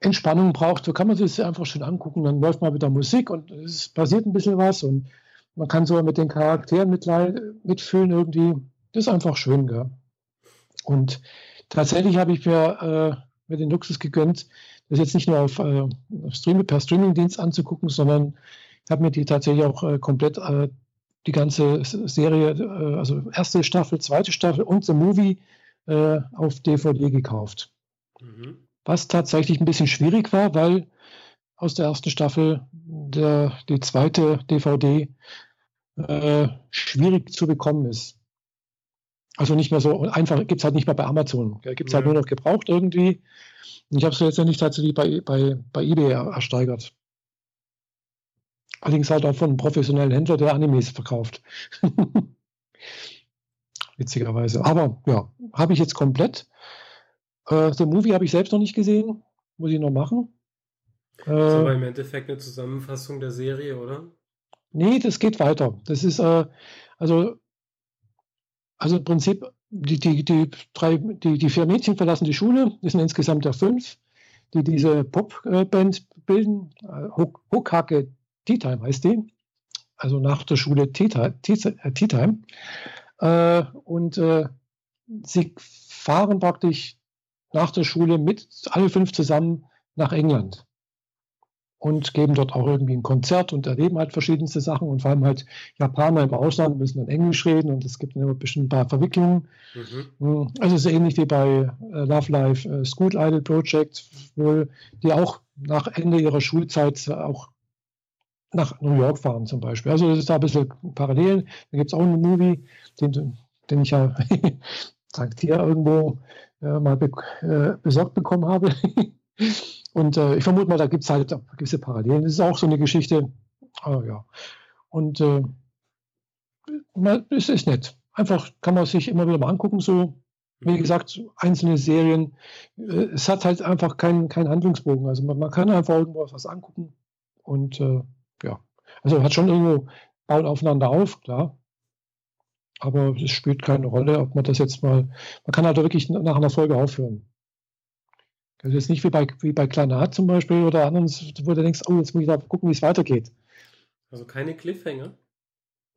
Entspannung braucht, so kann man sich das einfach schön angucken. Dann läuft mal wieder Musik und es passiert ein bisschen was und man kann so mit den Charakteren mitfühlen irgendwie. Das ist einfach schön, gell? Und tatsächlich habe ich mir, äh, mir den Luxus gegönnt, das jetzt nicht nur auf, äh, auf Stream, per Streamingdienst anzugucken, sondern ich habe mir die tatsächlich auch äh, komplett äh, die ganze Serie, äh, also erste Staffel, zweite Staffel und The Movie äh, auf DVD gekauft. Mhm. Was tatsächlich ein bisschen schwierig war, weil aus der ersten Staffel der, die zweite DVD äh, schwierig zu bekommen ist. Also nicht mehr so einfach, gibt es halt nicht mehr bei Amazon. Gibt es halt nur noch gebraucht irgendwie. Und ich habe es letztendlich tatsächlich bei, bei, bei eBay ersteigert. Allerdings halt auch von einem professionellen Händler, der Animes verkauft. Witzigerweise. Aber ja, habe ich jetzt komplett. Äh, The Movie habe ich selbst noch nicht gesehen. Muss ich noch machen.
Äh, das ist aber im Endeffekt eine Zusammenfassung der Serie, oder?
Nee, das geht weiter. Das ist, äh, also also im Prinzip, die, die, die, drei, die, die vier Mädchen verlassen die Schule, es sind insgesamt ja fünf, die diese Popband bilden. Hokake Tea Time heißt die. Also nach der Schule Tea Time. Äh, und äh, sie fahren praktisch nach der Schule mit alle fünf zusammen nach England und geben dort auch irgendwie ein Konzert und erleben halt verschiedenste Sachen und vor allem halt Japaner im Ausland müssen dann Englisch reden und es gibt immer bestimmt ein paar Verwicklungen. Mhm. Mm, also es ist ähnlich wie bei äh, Love Life äh, School Idol Project, wohl, die auch nach Ende ihrer Schulzeit auch nach New York fahren zum Beispiel. Also es ist da ein bisschen Parallelen. Da gibt es auch einen Movie, den, den ich ja dank dir irgendwo äh, mal be äh, besorgt bekommen habe. Und äh, ich vermute mal, da gibt es halt gewisse Parallelen. Das ist auch so eine Geschichte. Oh, ja. Und äh, es ist nett. Einfach kann man sich immer wieder mal angucken. So, wie gesagt, einzelne Serien. Äh, es hat halt einfach keinen kein Handlungsbogen. Also man, man, kann einfach irgendwo was angucken. Und äh, ja, also hat schon irgendwo, baut aufeinander auf, klar. Aber es spielt keine Rolle, ob man das jetzt mal, man kann halt wirklich nach einer Folge aufhören. Das ist nicht wie bei, wie bei Kleinat zum Beispiel oder anderen, wo du denkst, oh, jetzt muss ich da gucken, wie es weitergeht.
Also keine Cliffhanger?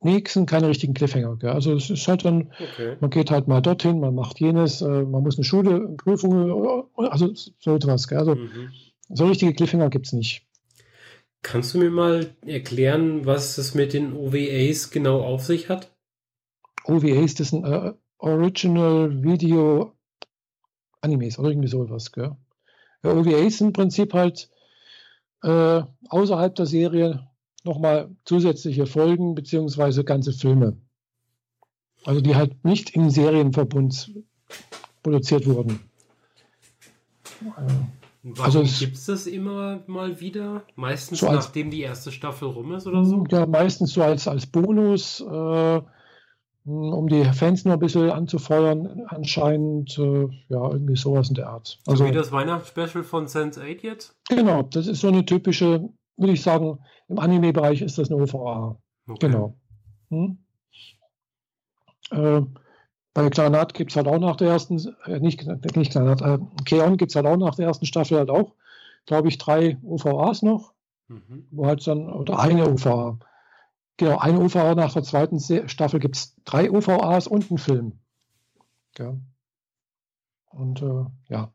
Nee, es sind keine richtigen Cliffhanger. Gell? Also es ist halt dann, okay. man geht halt mal dorthin, man macht jenes, äh, man muss eine Schule, Prüfung, also so etwas. Gell? Also mhm. so richtige Cliffhanger gibt es nicht.
Kannst du mir mal erklären, was es mit den OVAs genau auf sich hat?
OVAs, das sind äh, Original Video Animes oder irgendwie sowas. Gell? OVAs im Prinzip halt äh, außerhalb der Serie nochmal zusätzliche Folgen beziehungsweise ganze Filme. Also die halt nicht im Serienverbund produziert wurden.
Warum also gibt es das immer mal wieder? Meistens so als, nachdem die erste Staffel rum ist oder so?
Ja, meistens so als, als Bonus. Äh, um die Fans noch ein bisschen anzufeuern, anscheinend, äh, ja, irgendwie sowas in der Art.
Also so wie das Weihnachtsspecial von Sense 8 jetzt?
Genau, das ist so eine typische, würde ich sagen, im Anime-Bereich ist das eine OVA. Okay. Genau. Hm? Äh, bei Klanat gibt es halt auch nach der ersten, äh, nicht, nicht Klanat, äh, Keon gibt es halt auch nach der ersten Staffel halt auch, glaube ich, drei OVAs noch, mhm. wo halt dann, oder eine OVA. Genau, eine OVA nach der zweiten Staffel gibt es drei OVAs und einen Film. Ja. Und äh, ja.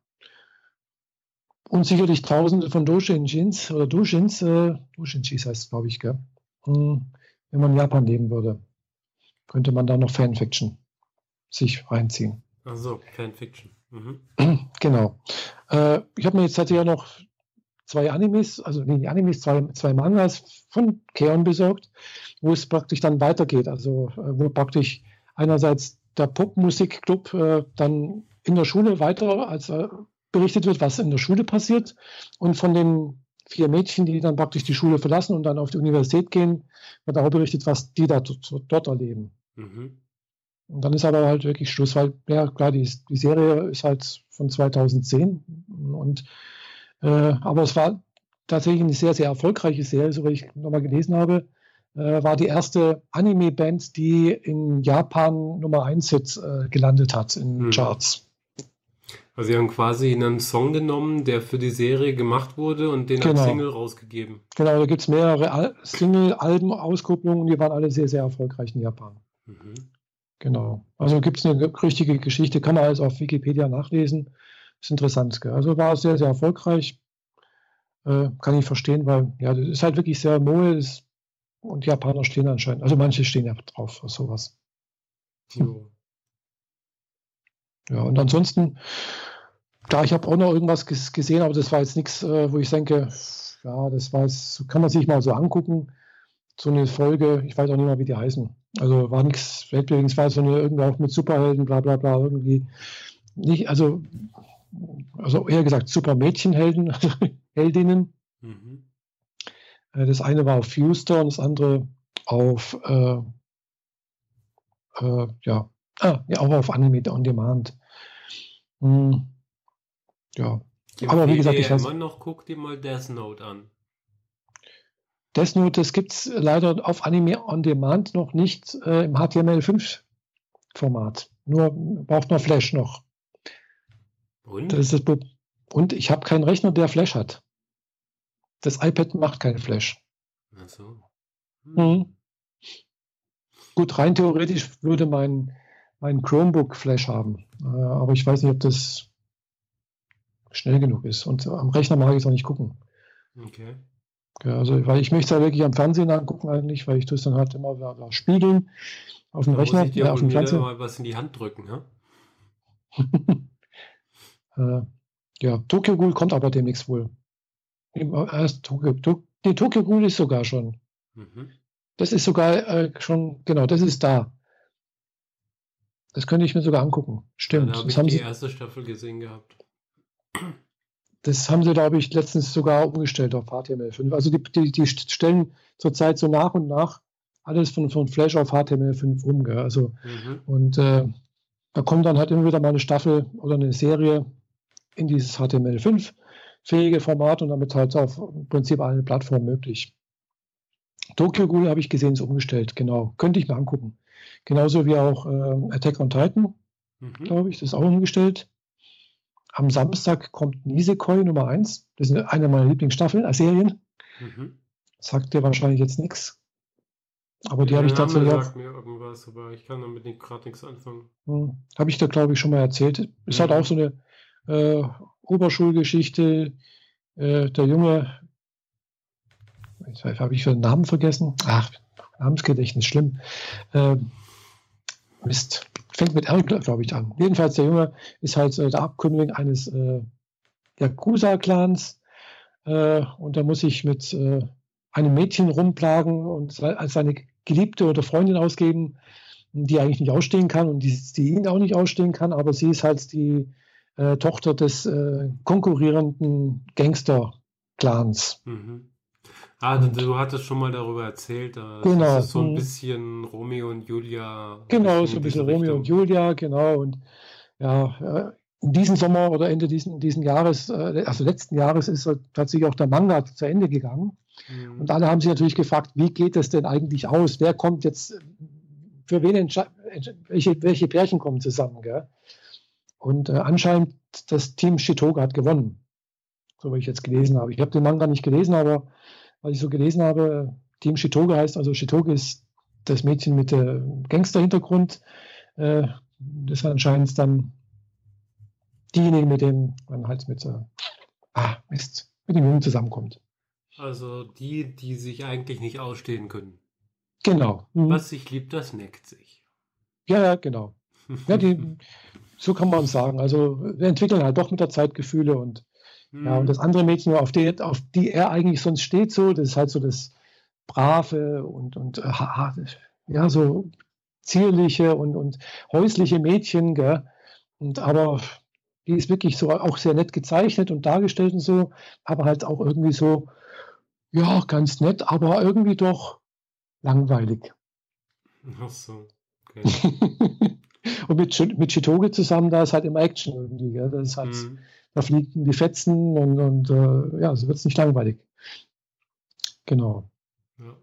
Und sicherlich tausende von Doshinjins oder Doshins, äh, Doshinjis heißt es, glaube ich, gell? Hm, wenn man in Japan leben würde, könnte man da noch Fanfiction sich reinziehen.
Also Fanfiction. Mhm.
Genau. Äh, ich habe mir jetzt hatte ja noch zwei Animes, also nee, Animes, zwei, zwei Mangas von Keon besorgt, wo es praktisch dann weitergeht. Also äh, wo praktisch einerseits der Popmusikclub äh, dann in der Schule weiter als äh, berichtet wird, was in der Schule passiert und von den vier Mädchen, die dann praktisch die Schule verlassen und dann auf die Universität gehen, wird auch berichtet, was die da dort erleben. Mhm. Und dann ist aber halt wirklich Schluss, weil, ja klar, die, die Serie ist halt von 2010 und äh, aber es war tatsächlich eine sehr, sehr erfolgreiche Serie, so wie ich nochmal gelesen habe. Äh, war die erste Anime-Band, die in Japan Nummer 1 Hit äh, gelandet hat in hm. Charts.
Also sie haben quasi einen Song genommen, der für die Serie gemacht wurde und den genau. als Single rausgegeben.
Genau, da gibt es mehrere Single-Alben, Auskopplungen, die waren alle sehr, sehr erfolgreich in Japan. Mhm. Genau. Also gibt es eine richtige Geschichte, kann man alles auf Wikipedia nachlesen ist interessant. Gell? Also war sehr, sehr erfolgreich. Äh, kann ich verstehen, weil ja, das ist halt wirklich sehr moe und Japaner stehen anscheinend. Also manche stehen ja drauf auf sowas. Hm. Ja, und ansonsten, da ich habe auch noch irgendwas gesehen, aber das war jetzt nichts, äh, wo ich denke, ja, das war jetzt, kann man sich mal so angucken. So eine Folge, ich weiß auch nicht mehr, wie die heißen. Also war nichts Weltbewegendes, war so eine irgendwie auch mit Superhelden, bla bla bla, irgendwie nicht, also, also eher gesagt Supermädchenhelden, Heldinnen. Mhm. Äh, das eine war auf Houston, das andere auf, äh, äh, ja, ah, ja, auch auf Anime on Demand. Hm, ja,
aber wie gesagt, ich weiß. Wenn man noch guckt, dir mal Death Note an.
Death Note, das gibt es leider auf Anime on Demand noch nicht äh, im HTML5-Format. Nur braucht man Flash noch. Und? Das das und ich habe keinen Rechner, der Flash hat. Das iPad macht keinen Flash. Ach so. Hm. Mhm. Gut, rein theoretisch würde mein, mein Chromebook Flash haben. Äh, aber ich weiß nicht, ob das schnell genug ist. Und am Rechner mag ich es auch nicht gucken. Okay. Ja, also, weil ich möchte es ja wirklich am Fernsehen angucken eigentlich, weil ich tue es dann halt immer da, da spiegeln auf dem da Rechner, muss ich dir
ja, auf dem Fernseher. mal was in die Hand drücken, ja?
äh, ja, Tokyo Ghoul kommt aber demnächst wohl. Erst Tokyo, to, nee, Tokyo Ghoul ist sogar schon. Mhm. Das ist sogar äh, schon, genau, das ist da. Das könnte ich mir sogar angucken. Stimmt. Ja, da
habe ich
haben
die
Sie,
erste Staffel gesehen gehabt.
Das haben sie, glaube ich, letztens sogar umgestellt auf HTML5. Also die, die, die stellen zurzeit so nach und nach alles von, von Flash auf HTML5 um. Gell? Also, mhm. Und äh, da kommt dann halt immer wieder mal eine Staffel oder eine Serie in dieses HTML5-fähige Format und damit halt auf im Prinzip allen Plattformen möglich. Tokyo Ghoul habe ich gesehen, ist umgestellt, genau. Könnte ich mir angucken. Genauso wie auch äh, Attack on Titan, mhm. glaube ich, das ist auch umgestellt. Am Samstag kommt Nisekoi Nummer 1. Das ist eine meiner Lieblingsstaffeln, äh, Serien. Mhm. Sagt dir wahrscheinlich jetzt nichts. Aber die ja, habe ich
mir irgendwas, aber ich kann damit gerade nichts anfangen.
Hm, habe ich da, glaube ich, schon mal erzählt. Ist halt mhm. halt auch so eine äh, Oberschulgeschichte. Äh, der Junge, jetzt habe ich für den Namen vergessen. Ach, Namensgedächtnis, schlimm. Äh, Mist fängt mit R, glaube ich, an. Jedenfalls, der Junge ist halt äh, der Abkömmling eines äh, Yakuza-Clans äh, und da muss ich mit einem Mädchen rumplagen und als seine Geliebte oder Freundin ausgeben, die eigentlich nicht ausstehen kann und die, die ihn auch nicht ausstehen kann, aber sie ist halt die äh, Tochter des äh, konkurrierenden Gangster-Clans. Mhm.
Ah, du, du, hattest schon mal darüber erzählt.
Das genau.
ist so ein mhm. bisschen Romeo und Julia.
Genau, so ein bisschen Romeo Richtung. und Julia, genau. Und ja, in diesem Sommer oder Ende diesen, diesen Jahres, äh, also letzten Jahres, ist tatsächlich auch der Manga zu Ende gegangen. Mhm. Und alle haben sich natürlich gefragt, wie geht es denn eigentlich aus? Wer kommt jetzt, für wen welche, welche Pärchen kommen zusammen? Gell? Und äh, anscheinend das Team Shitoga hat gewonnen, so wie ich jetzt gelesen habe. Ich habe den Manga nicht gelesen, aber was ich so gelesen habe, Team Shitoge heißt, also Shitoge ist das Mädchen mit dem Gangster-Hintergrund. Äh, das ist anscheinend dann diejenige, mit dem man halt mit, äh, ah, Mist, mit dem Jungen zusammenkommt.
Also die, die sich eigentlich nicht ausstehen können.
Genau.
Mhm. Was sich liebt, das neckt sich.
Ja, ja, genau. Ja, die, so kann man sagen. Also wir entwickeln halt doch mit der Zeit Gefühle und ja, und das andere Mädchen, auf die, auf die er eigentlich sonst steht, so, das ist halt so das brave und, und äh, ja, so zierliche und, und häusliche Mädchen, gell? Und aber die ist wirklich so auch sehr nett gezeichnet und dargestellt und so, aber halt auch irgendwie so, ja, ganz nett, aber irgendwie doch langweilig.
Ach so, okay.
und mit, mit Chitoge zusammen, da ist halt immer Action irgendwie, gell? Das ist halt. Mhm da fliegen die Fetzen und, und äh, ja, so wird es nicht langweilig. Genau. Ja.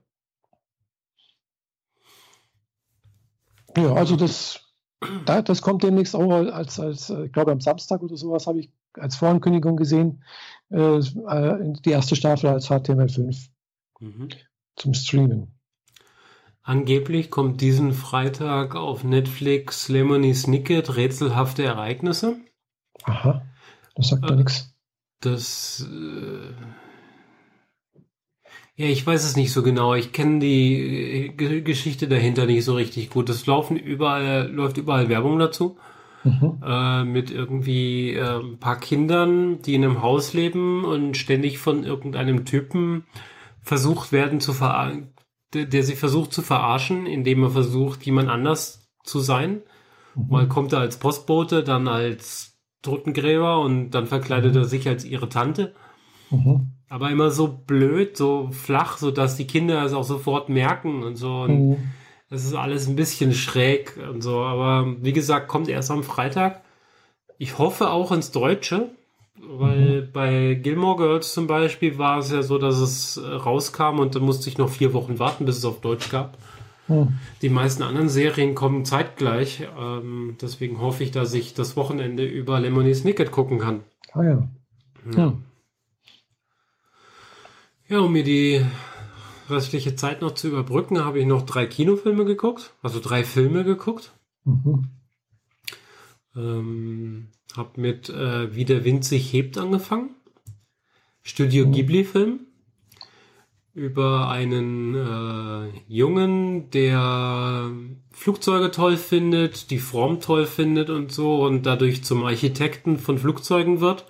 ja, also das, das kommt demnächst auch als, als ich glaube am Samstag oder sowas habe ich als Vorankündigung gesehen, äh, äh die erste Staffel als HTML5 mhm. zum Streamen.
Angeblich kommt diesen Freitag auf Netflix Lemony Snicket Rätselhafte Ereignisse.
Aha. Das sagt äh, ja nichts.
Das. Äh, ja, ich weiß es nicht so genau. Ich kenne die äh, Geschichte dahinter nicht so richtig gut. Es laufen überall, läuft überall Werbung dazu. mhm. äh, mit irgendwie äh, ein paar Kindern, die in einem Haus leben und ständig von irgendeinem Typen versucht werden zu ver der, der sie versucht zu verarschen, indem er versucht, jemand anders zu sein. Mhm. Mal kommt er als Postbote, dann als Totengräber und dann verkleidet er sich als ihre Tante. Mhm. Aber immer so blöd, so flach, so dass die Kinder es auch sofort merken und so. Und mhm. das ist alles ein bisschen schräg und so. Aber wie gesagt, kommt erst am Freitag. Ich hoffe auch ins Deutsche, weil bei Gilmore Girls zum Beispiel war es ja so, dass es äh, rauskam und dann musste ich noch vier Wochen warten, bis es auf Deutsch gab. Mhm. Die meisten anderen Serien kommen zeitgleich. Ähm, deswegen hoffe ich, dass ich das Wochenende über Lemony Snicket gucken kann.
Ah ja. ja. ja.
Ja, um mir die restliche Zeit noch zu überbrücken, habe ich noch drei Kinofilme geguckt, also drei Filme geguckt. Mhm. Ähm, hab mit äh, Wie der Wind sich hebt angefangen. Studio mhm. Ghibli-Film über einen äh, Jungen, der Flugzeuge toll findet, die Form toll findet und so und dadurch zum Architekten von Flugzeugen wird.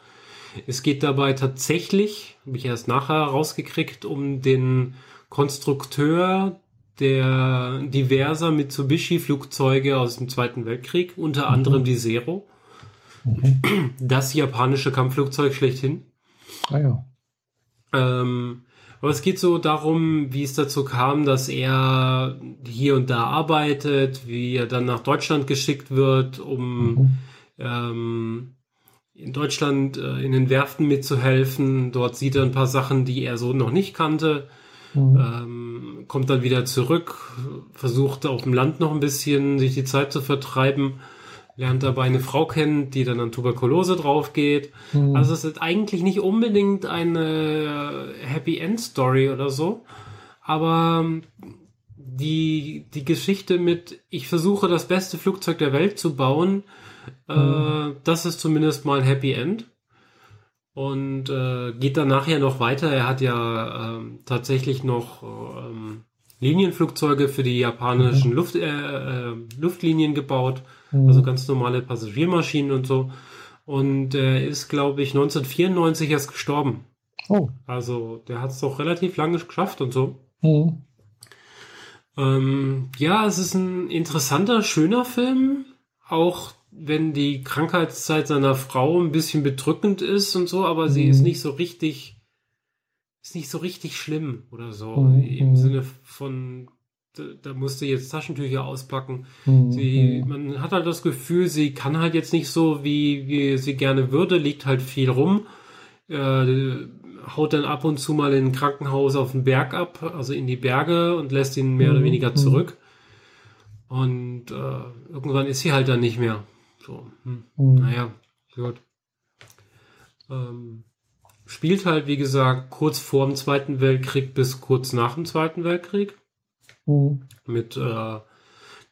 Es geht dabei tatsächlich, habe ich erst nachher rausgekriegt, um den Konstrukteur der diverser Mitsubishi-Flugzeuge aus dem Zweiten Weltkrieg, unter mhm. anderem die Zero. Mhm. Das japanische Kampfflugzeug schlechthin.
Ah ja.
Ähm, aber es geht so darum, wie es dazu kam, dass er hier und da arbeitet, wie er dann nach Deutschland geschickt wird, um mhm. ähm, in Deutschland äh, in den Werften mitzuhelfen. Dort sieht er ein paar Sachen, die er so noch nicht kannte. Mhm. Ähm, kommt dann wieder zurück, versucht auf dem Land noch ein bisschen sich die Zeit zu vertreiben, lernt dabei eine Frau kennen, die dann an Tuberkulose drauf geht. Mhm. Also es ist eigentlich nicht unbedingt eine Happy End Story oder so, aber die, die Geschichte mit, ich versuche das beste Flugzeug der Welt zu bauen, äh, mhm. Äh, das ist zumindest mal ein Happy End. Und äh, geht dann nachher noch weiter. Er hat ja ähm, tatsächlich noch ähm, Linienflugzeuge für die japanischen mhm. Luft, äh, äh, Luftlinien gebaut. Mhm. Also ganz normale Passagiermaschinen und so. Und er ist, glaube ich, 1994 erst gestorben. Oh. Also der hat es doch relativ lange geschafft und so. Mhm. Ähm, ja, es ist ein interessanter, schöner Film. Auch wenn die Krankheitszeit seiner Frau ein bisschen bedrückend ist und so, aber mhm. sie ist mhm. nicht so richtig, ist nicht so richtig schlimm oder so. Mhm. Im. Sinne von, da, musste jetzt Taschentücher auspacken. Mhm. Sie, mhm. man hat halt das Gefühl, sie kann halt jetzt nicht so, wie, wie sie gerne würde, liegt halt viel rum, äh, haut dann ab und zu mal in ein Krankenhaus auf den Berg ab, also in die Berge und lässt ihn mehr oder weniger zurück. Und äh, irgendwann ist sie halt dann nicht mehr. So, hm. mhm. naja, gut. Ähm, spielt halt, wie gesagt, kurz vor dem Zweiten Weltkrieg bis kurz nach dem Zweiten Weltkrieg. Mhm. Mit äh,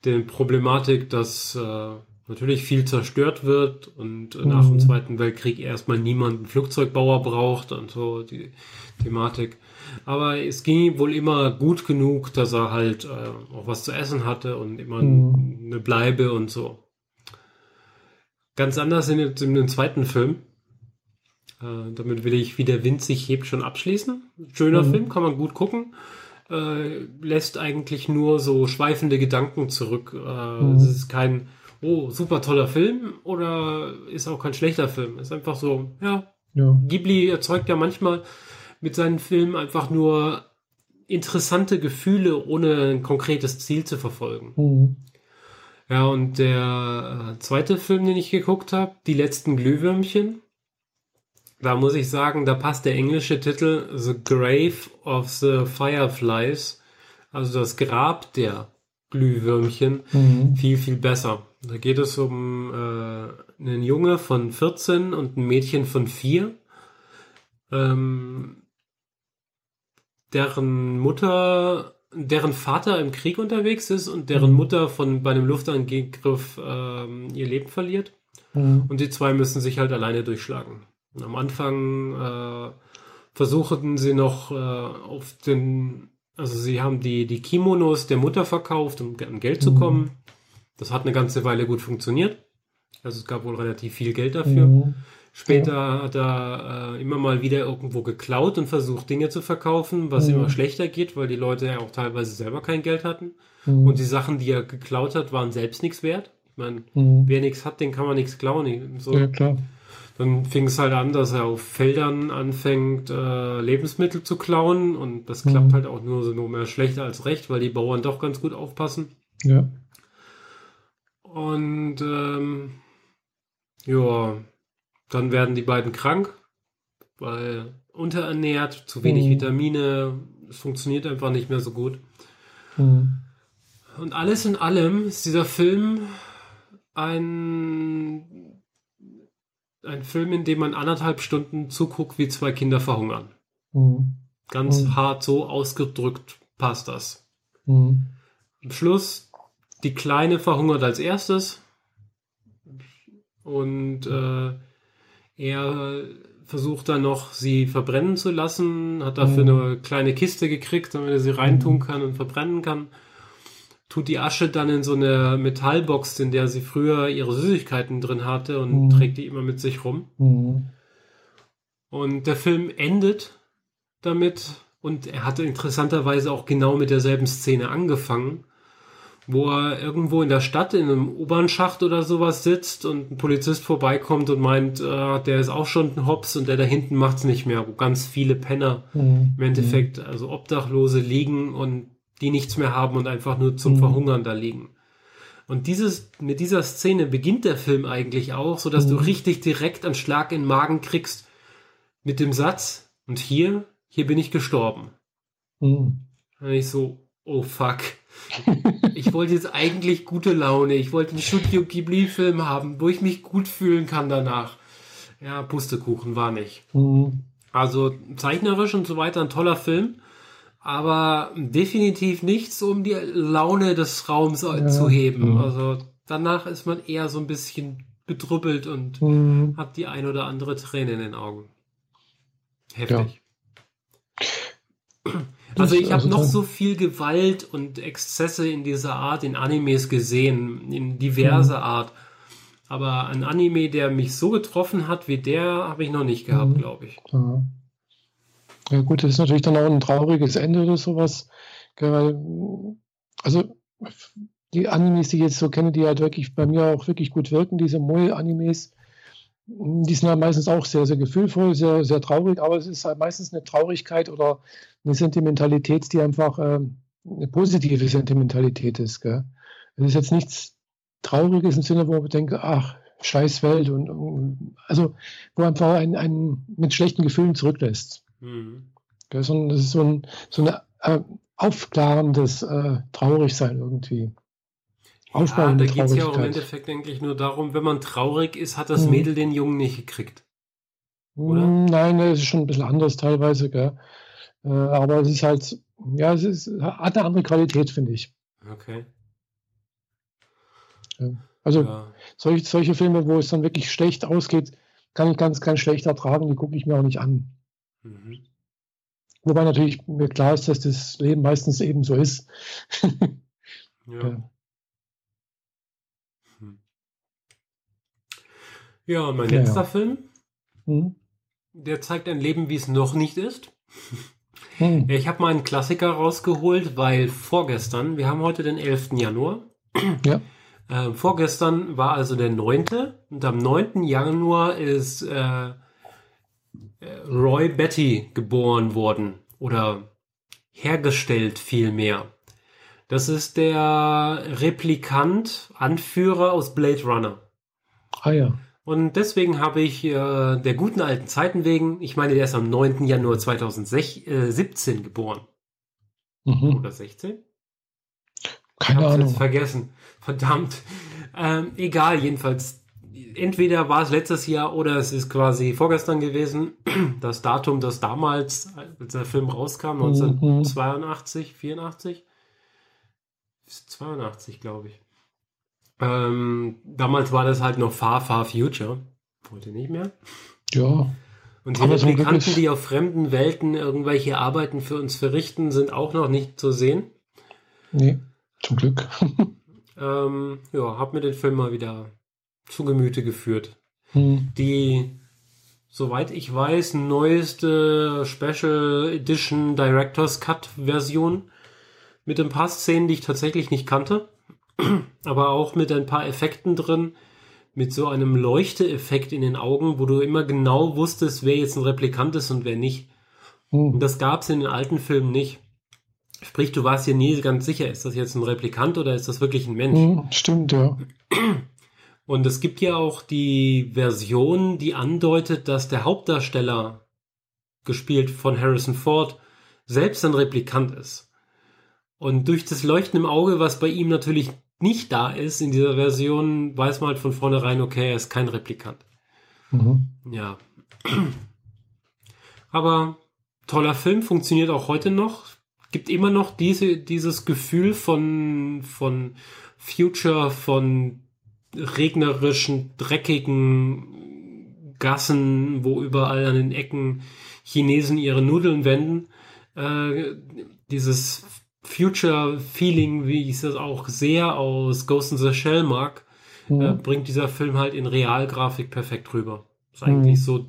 der Problematik, dass äh, natürlich viel zerstört wird und mhm. nach dem Zweiten Weltkrieg erstmal niemand einen Flugzeugbauer braucht und so die Thematik. Aber es ging wohl immer gut genug, dass er halt äh, auch was zu essen hatte und immer mhm. eine Bleibe und so. Ganz anders in, in dem zweiten Film. Äh, damit will ich, wie der Wind sich hebt, schon abschließen. Schöner mhm. Film, kann man gut gucken. Äh, lässt eigentlich nur so schweifende Gedanken zurück. Äh, mhm. Es ist kein, oh, super toller Film oder ist auch kein schlechter Film. Es ist einfach so, ja. ja. Ghibli erzeugt ja manchmal mit seinen Filmen einfach nur interessante Gefühle, ohne ein konkretes Ziel zu verfolgen. Mhm. Ja, und der äh, zweite Film, den ich geguckt habe, Die letzten Glühwürmchen, da muss ich sagen, da passt der englische Titel The Grave of the Fireflies, also das Grab der Glühwürmchen, mhm. viel, viel besser. Da geht es um äh, einen Junge von 14 und ein Mädchen von 4, ähm, deren Mutter deren Vater im Krieg unterwegs ist und deren mhm. Mutter von bei einem Luftangriff ähm, ihr Leben verliert. Mhm. Und die zwei müssen sich halt alleine durchschlagen. Am Anfang äh, versuchten sie noch äh, auf den, also sie haben die, die Kimonos der Mutter verkauft, um an Geld zu mhm. kommen. Das hat eine ganze Weile gut funktioniert. Also es gab wohl relativ viel Geld dafür. Mhm. Später ja. hat er äh, immer mal wieder irgendwo geklaut und versucht, Dinge zu verkaufen, was mhm. immer schlechter geht, weil die Leute ja auch teilweise selber kein Geld hatten. Mhm. Und die Sachen, die er geklaut hat, waren selbst nichts wert. Ich meine, mhm. wer nichts hat, den kann man nichts klauen. So. Ja, klar. Dann fing es halt an, dass er auf Feldern anfängt, äh, Lebensmittel zu klauen. Und das klappt mhm. halt auch nur so nur mehr schlechter als recht, weil die Bauern doch ganz gut aufpassen. Ja. Und ähm, ja, dann werden die beiden krank, weil unterernährt, zu wenig mhm. Vitamine, es funktioniert einfach nicht mehr so gut. Mhm. Und alles in allem ist dieser Film ein, ein Film, in dem man anderthalb Stunden zuguckt, wie zwei Kinder verhungern. Mhm. Ganz mhm. hart so ausgedrückt passt das. Mhm. Am Schluss, die Kleine verhungert als erstes. Und äh, er versucht dann noch, sie verbrennen zu lassen, hat dafür mhm. eine kleine Kiste gekriegt, damit er sie reintun mhm. kann und verbrennen kann. Tut die Asche dann in so eine Metallbox, in der sie früher ihre Süßigkeiten drin hatte und mhm. trägt die immer mit sich rum. Mhm. Und der Film endet damit und er hatte interessanterweise auch genau mit derselben Szene angefangen wo er irgendwo in der Stadt in einem U-Bahn-Schacht oder sowas sitzt und ein Polizist vorbeikommt und meint, äh, der ist auch schon ein Hops und der da hinten macht's nicht mehr, wo ganz viele Penner mhm. im Endeffekt, also Obdachlose liegen und die nichts mehr haben und einfach nur zum mhm. Verhungern da liegen. Und dieses, mit dieser Szene beginnt der Film eigentlich auch, so dass mhm. du richtig direkt einen Schlag in den Magen kriegst mit dem Satz, und hier, hier bin ich gestorben. Mhm. Und ich so, oh fuck ich wollte jetzt eigentlich gute Laune. Ich wollte einen Studio Ghibli-Film haben, wo ich mich gut fühlen kann danach. Ja, Pustekuchen war nicht. Mhm. Also zeichnerisch und so weiter ein toller Film, aber definitiv nichts, um die Laune des Raums ja. zu heben. Also danach ist man eher so ein bisschen bedrüppelt und mhm. hat die ein oder andere Träne in den Augen. Heftig. Ja. Also ich habe also noch so viel Gewalt und Exzesse in dieser Art in Animes gesehen, in diverser mhm. Art. Aber ein Anime, der mich so getroffen hat wie der, habe ich noch nicht gehabt, mhm. glaube ich.
Ja. Ja. gut, das ist natürlich dann auch ein trauriges Ende oder sowas. Also die Animes, die ich jetzt so kenne, die halt wirklich bei mir auch wirklich gut wirken, diese Moe-Animes, die sind ja meistens auch sehr, sehr gefühlvoll, sehr, sehr traurig, aber es ist halt meistens eine Traurigkeit oder eine Sentimentalität, die einfach äh, eine positive Sentimentalität ist. Gell? Es ist jetzt nichts Trauriges im Sinne, wo man denkt, ach, scheiß Welt und, und also wo einfach ein, ein mit schlechten Gefühlen zurücklässt. Mhm. Das ist so ein so eine äh, aufklarendes äh, Traurigsein irgendwie.
Ja, da geht es ja auch im Endeffekt eigentlich nur darum, wenn man traurig ist, hat das mhm. Mädel den Jungen nicht gekriegt.
Oder? Hm, nein, das ist schon ein bisschen anders teilweise, gell? Äh, aber es ist halt, ja, es ist, hat eine andere Qualität, finde ich.
Okay.
Also ja. solche, solche Filme, wo es dann wirklich schlecht ausgeht, kann ich ganz, ganz schlecht ertragen, die gucke ich mir auch nicht an. Mhm. Wobei natürlich mir klar ist, dass das Leben meistens eben so ist.
ja. ja. Ja, und mein ja, letzter ja. Film, hm? der zeigt ein Leben, wie es noch nicht ist. Hm. Ich habe mal einen Klassiker rausgeholt, weil vorgestern, wir haben heute den 11. Januar. Ja. Äh, vorgestern war also der 9. Und am 9. Januar ist äh, Roy Betty geboren worden. Oder hergestellt vielmehr. Das ist der Replikant, Anführer aus Blade Runner.
Ah ja.
Und deswegen habe ich äh, der guten alten Zeiten wegen, ich meine, der ist am 9. Januar 2017 geboren. Mhm. Oder 16?
Keine ich Ahnung.
Jetzt vergessen. Verdammt. Ähm, egal, jedenfalls. Entweder war es letztes Jahr oder es ist quasi vorgestern gewesen. Das Datum, das damals, als der Film rauskam, 1982, mhm. 84. 82, glaube ich. Ähm, damals war das halt noch Far Far Future. Wollte nicht mehr.
Ja.
Und die Replikanten, die auf fremden Welten irgendwelche Arbeiten für uns verrichten, sind auch noch nicht zu sehen.
Nee, zum Glück.
ähm, ja, hab mir den Film mal wieder zu Gemüte geführt. Hm. Die, soweit ich weiß, neueste Special Edition Director's Cut Version mit ein paar Szenen, die ich tatsächlich nicht kannte, aber auch mit ein paar Effekten drin, mit so einem Leuchteeffekt in den Augen, wo du immer genau wusstest, wer jetzt ein Replikant ist und wer nicht. Hm. Und das gab es in den alten Filmen nicht. Sprich, du warst dir nie ganz sicher, ist das jetzt ein Replikant oder ist das wirklich ein Mensch? Hm,
stimmt, ja.
Und es gibt ja auch die Version, die andeutet, dass der Hauptdarsteller, gespielt von Harrison Ford, selbst ein Replikant ist. Und durch das Leuchten im Auge, was bei ihm natürlich nicht da ist in dieser Version, weiß man halt von vornherein, okay, er ist kein Replikant. Mhm. Ja. Aber toller Film, funktioniert auch heute noch. Gibt immer noch diese, dieses Gefühl von, von Future, von regnerischen, dreckigen Gassen, wo überall an den Ecken Chinesen ihre Nudeln wenden. Äh, dieses Future-Feeling, wie ich es auch sehr aus Ghost in the Shell mag, mhm. äh, bringt dieser Film halt in Realgrafik perfekt rüber. Ist eigentlich mhm. so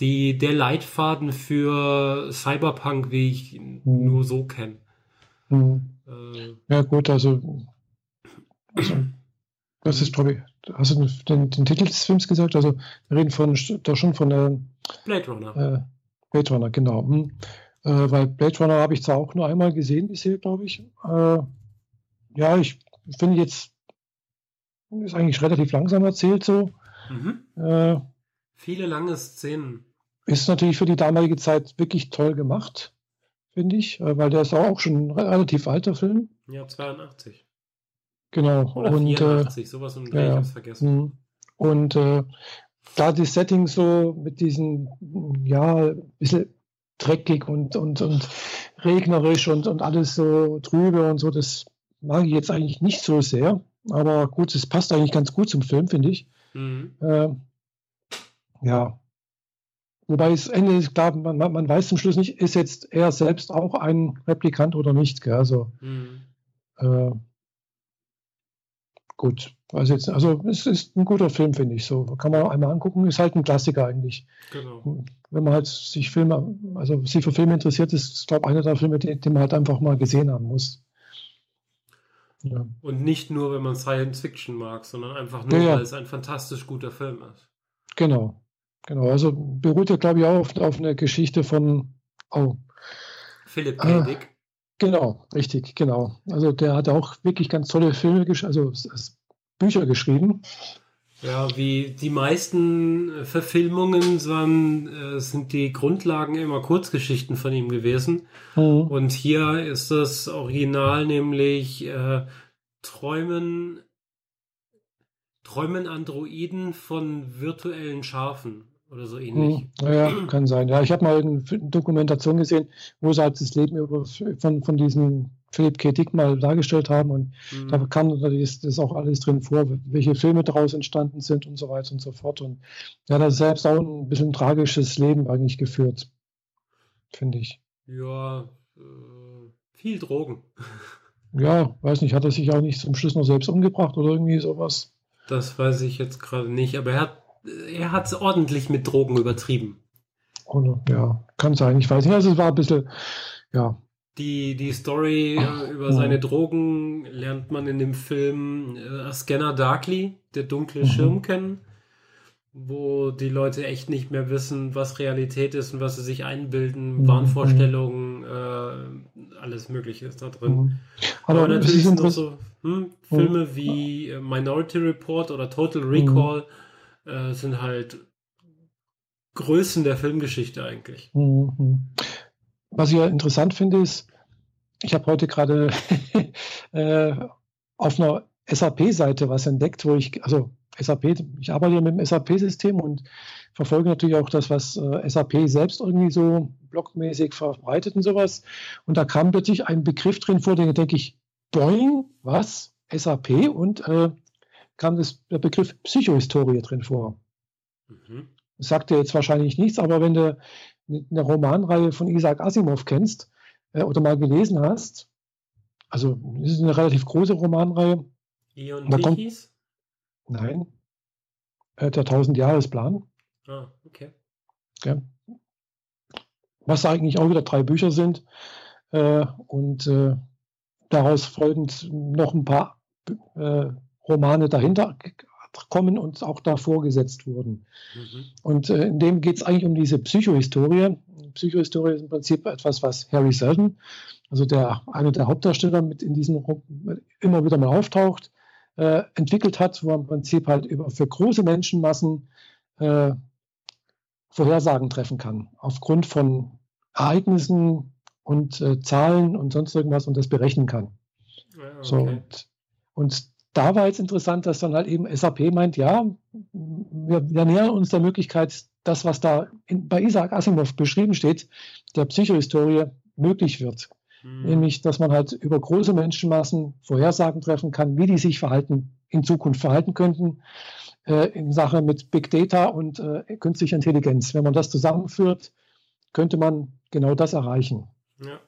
die, der Leitfaden für Cyberpunk, wie ich ihn mhm. nur so kenne.
Mhm. Äh, ja, gut, also, also das ist, glaube ich, hast du den, den, Titel des Films gesagt? Also, wir reden von, da schon von der.
Blade Runner.
Äh, Blade Runner, genau. Hm. Äh, weil Blade Runner habe ich zwar auch nur einmal gesehen bisher, glaube ich. Äh, ja, ich finde jetzt, ist eigentlich relativ langsam erzählt so. Mhm.
Äh, Viele lange Szenen.
Ist natürlich für die damalige Zeit wirklich toll gemacht, finde ich, äh, weil der ist auch schon ein relativ alter Film.
Ja, 82.
Genau.
Oder und, 84, äh, sowas Dreh, ja, ich hab's vergessen.
Mhm. Und äh, da das Setting so mit diesen, ja, ein bisschen dreckig und, und, und regnerisch und, und alles so trübe und so, das mag ich jetzt eigentlich nicht so sehr. Aber gut, es passt eigentlich ganz gut zum Film, finde ich. Mhm. Äh, ja. Wobei es Ende ist klar, man, man weiß zum Schluss nicht, ist jetzt er selbst auch ein Replikant oder nicht. Gell? Also, mhm. äh, gut. Also, jetzt, also es ist ein guter Film, finde ich. So kann man einmal angucken. Ist halt ein Klassiker eigentlich. Genau. Wenn man halt sich Filme, also sich für Filme interessiert, ist, glaube ich, einer der Filme, die, die, man halt einfach mal gesehen haben muss.
Ja. Und nicht nur, wenn man Science Fiction mag, sondern einfach nur, ja, ja. weil es ein fantastisch guter Film ist.
Genau. Genau. Also beruht ja, glaube ich, auch auf, auf eine Geschichte von oh,
Philipp K. Dick.
Genau, richtig, genau. Also der hat auch wirklich ganz tolle Filme, also Bücher geschrieben.
Ja, wie die meisten äh, Verfilmungen sind, äh, sind die Grundlagen immer Kurzgeschichten von ihm gewesen. Mhm. Und hier ist das Original nämlich äh, Träumen, Träumen Androiden von virtuellen Schafen oder so ähnlich.
Hm, ja, kann sein. Ja, ich habe mal eine Dokumentation gesehen, wo sie halt das Leben von, von diesem Philipp K. Dick mal dargestellt haben und mhm. da kam natürlich das auch alles drin vor, welche Filme daraus entstanden sind und so weiter und so fort. Und er hat selbst auch ein bisschen tragisches Leben eigentlich geführt, finde ich.
Ja, äh, viel Drogen.
Ja, weiß nicht, hat er sich auch nicht zum Schluss noch selbst umgebracht oder irgendwie sowas?
Das weiß ich jetzt gerade nicht, aber er hat er hat es ordentlich mit Drogen übertrieben.
Oh, ja, kann sein. Ich weiß nicht. Also es war ein bisschen, ja.
Die, die Story äh, über seine Drogen lernt man in dem Film äh, Scanner Darkly, der dunkle mhm. Schirm, kennen, wo die Leute echt nicht mehr wissen, was Realität ist und was sie sich einbilden, mhm. Wahnvorstellungen, äh, alles Mögliche ist da drin. Mhm. Aber, Aber natürlich sind noch so hm, Filme wie äh, Minority Report oder Total Recall äh, sind halt Größen der Filmgeschichte eigentlich. Mhm.
Was ich ja interessant finde, ist, ich habe heute gerade äh, auf einer SAP-Seite was entdeckt, wo ich, also SAP, ich arbeite mit dem SAP-System und verfolge natürlich auch das, was äh, SAP selbst irgendwie so blogmäßig verbreitet und sowas. Und da kam plötzlich ein Begriff drin vor, den denke ich, Boing, was? SAP und äh, kam das, der Begriff Psychohistorie drin vor. Mhm. Das sagt dir jetzt wahrscheinlich nichts, aber wenn du eine Romanreihe von Isaac Asimov kennst äh, oder mal gelesen hast, also das ist eine relativ große Romanreihe.
Ion da kommt,
Nein. äh, der 1000-Jahresplan. Ah, okay. Ja. Was eigentlich auch wieder drei Bücher sind. Äh, und äh, daraus folgend noch ein paar äh, Romane dahinter kommen und auch davor gesetzt wurden. Mhm. Und äh, in dem geht es eigentlich um diese Psychohistorie. Psychohistorie ist im Prinzip etwas, was Harry Seldon, also der einer der Hauptdarsteller mit in diesem immer wieder mal auftaucht, äh, entwickelt hat, wo er im Prinzip halt über für große Menschenmassen äh, Vorhersagen treffen kann, aufgrund von Ereignissen und äh, Zahlen und sonst irgendwas und das berechnen kann. Ja, okay. So, und, und da war jetzt interessant, dass dann halt eben SAP meint, ja, wir, wir nähern uns der Möglichkeit, das, was da in, bei Isaac Asimov beschrieben steht, der Psychohistorie möglich wird. Mhm. Nämlich, dass man halt über große Menschenmassen Vorhersagen treffen kann, wie die sich verhalten, in Zukunft verhalten könnten, äh, in Sache mit Big Data und äh, künstlicher Intelligenz. Wenn man das zusammenführt, könnte man genau das erreichen. Ja.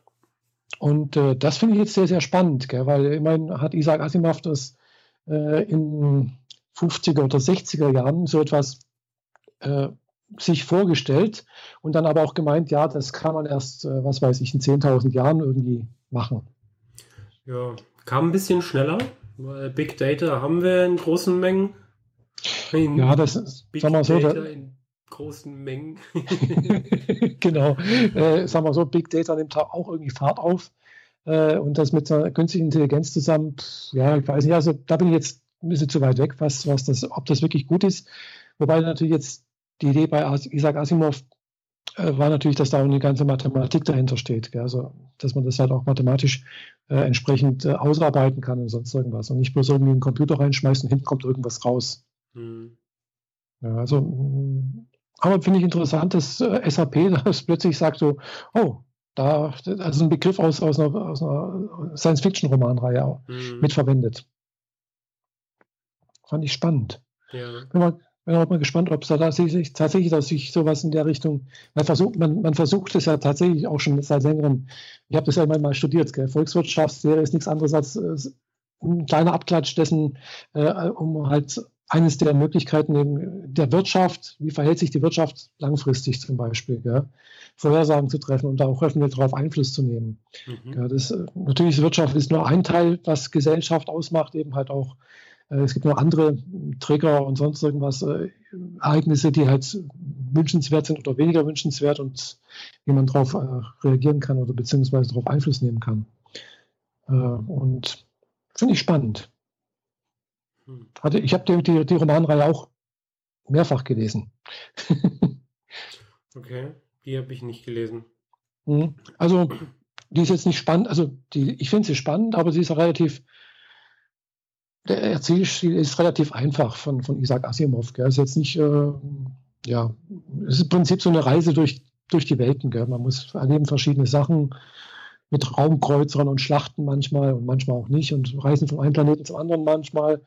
Und äh, das finde ich jetzt sehr, sehr spannend, gell? weil immerhin hat Isaac Asimov das äh, in 50er oder 60er Jahren so etwas äh, sich vorgestellt und dann aber auch gemeint, ja, das kann man erst, äh, was weiß ich, in 10.000 Jahren irgendwie machen.
Ja, kam ein bisschen schneller, weil Big Data haben wir in großen Mengen.
In ja, das ist, Big sagen wir so, Data
in großen Mengen.
genau, äh, sagen wir so, Big Data nimmt auch irgendwie Fahrt auf. Äh, und das mit einer künstlichen Intelligenz zusammen, ja, ich weiß nicht, also da bin ich jetzt ein bisschen zu weit weg, was, was das, ob das wirklich gut ist. Wobei natürlich jetzt die Idee bei Isaac Asimov äh, war natürlich, dass da auch eine ganze Mathematik dahinter steht. Gell? Also, dass man das halt auch mathematisch äh, entsprechend äh, ausarbeiten kann und sonst irgendwas. Und nicht bloß irgendwie einen Computer reinschmeißen und hinten kommt irgendwas raus. Mhm. Ja, also, mm, aber finde ich interessant, dass äh, SAP das plötzlich sagt so, oh, da, also ein Begriff aus, aus einer, aus einer Science-Fiction-Romanreihe mhm. mitverwendet. Fand ich spannend. Ja. Bin, mal, bin auch mal gespannt, ob es da tatsächlich, tatsächlich dass sich sowas in der Richtung, man versucht, man, man versucht es ja tatsächlich auch schon seit längerem, ich habe das ja immer mal studiert, gell? Volkswirtschaftslehre ist nichts anderes als äh, ein kleiner Abklatsch dessen, äh, um halt eines der Möglichkeiten der Wirtschaft, wie verhält sich die Wirtschaft langfristig zum Beispiel, ja, Vorhersagen zu treffen und da auch öffentlich darauf Einfluss zu nehmen. Mhm. Ja, das, natürlich, Wirtschaft ist nur ein Teil, was Gesellschaft ausmacht, eben halt auch, äh, es gibt noch andere Trigger und sonst irgendwas, äh, Ereignisse, die halt wünschenswert sind oder weniger wünschenswert und wie man darauf äh, reagieren kann oder beziehungsweise darauf Einfluss nehmen kann. Äh, und finde ich spannend. Hatte, ich habe die, die, die Romanreihe auch mehrfach gelesen.
okay, die habe ich nicht gelesen.
Mhm. Also, die ist jetzt nicht spannend, also die, ich finde sie spannend, aber sie ist relativ, der Erzählstil ist relativ einfach von, von Isaac Asimov. Gell. Ist jetzt nicht, äh, ja, es ist im Prinzip so eine Reise durch, durch die Welten. Gell. Man muss erleben verschiedene Sachen mit Raumkreuzern und Schlachten manchmal und manchmal auch nicht und reisen von einem Planeten zum anderen manchmal.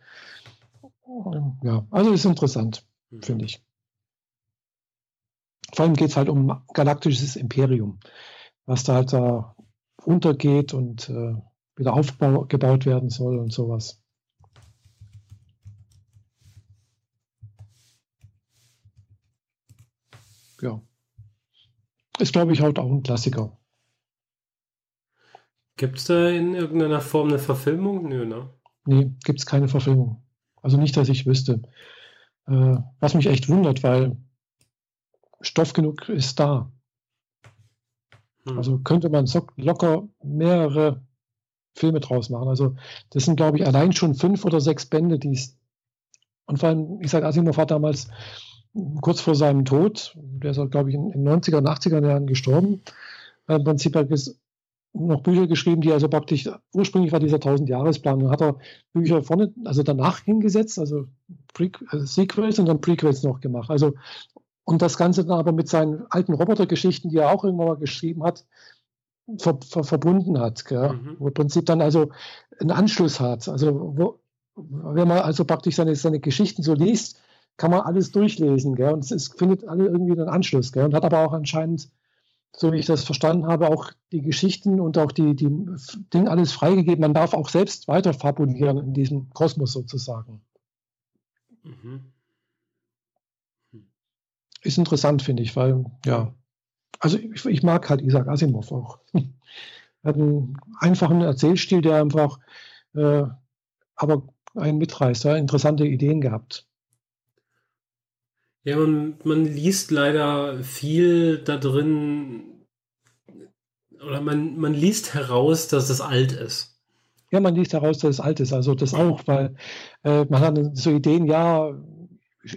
Ja, also ist interessant, mhm. finde ich. Vor allem geht es halt um galaktisches Imperium, was da halt da untergeht und äh, wieder aufgebaut werden soll und sowas. Ja. Ist, glaube ich, halt auch ein Klassiker.
Gibt es da in irgendeiner Form eine Verfilmung? Nö, ne?
Nee, gibt es keine Verfilmung. Also nicht, dass ich wüsste. Äh, was mich echt wundert, weil Stoff genug ist da. Hm. Also könnte man so locker mehrere Filme draus machen. Also das sind, glaube ich, allein schon fünf oder sechs Bände, die es. Und vor allem, Isaac Asimov hat damals kurz vor seinem Tod, der ist, glaube ich, in den 90er und 80er Jahren gestorben, im Prinzip hat noch Bücher geschrieben, die also praktisch, ursprünglich war dieser 1000-Jahres-Plan, dann hat er Bücher vorne, also danach hingesetzt, also, Pre also Sequels und dann Prequels noch gemacht. Also, und das Ganze dann aber mit seinen alten Robotergeschichten, die er auch irgendwann mal geschrieben hat, ver, ver, verbunden hat, mhm. wo im Prinzip dann also einen Anschluss hat. Also, wo, wenn man also praktisch seine, seine Geschichten so liest, kann man alles durchlesen, gell? und es ist, findet alle irgendwie einen Anschluss, gell? und hat aber auch anscheinend so wie ich das verstanden habe, auch die Geschichten und auch die, die Dinge alles freigegeben. Man darf auch selbst weiter fabulieren in diesem Kosmos sozusagen. Mhm. ist interessant, finde ich, weil, ja, also ich, ich, mag halt Isaac Asimov auch. er hat einen einfachen Erzählstil, der einfach äh, aber einen mitreißt. Hat interessante Ideen gehabt.
Ja, man, man liest leider viel da drin, oder man, man liest heraus, dass es alt ist.
Ja, man liest heraus, dass es alt ist. Also das auch, weil äh, man hat so Ideen, ja,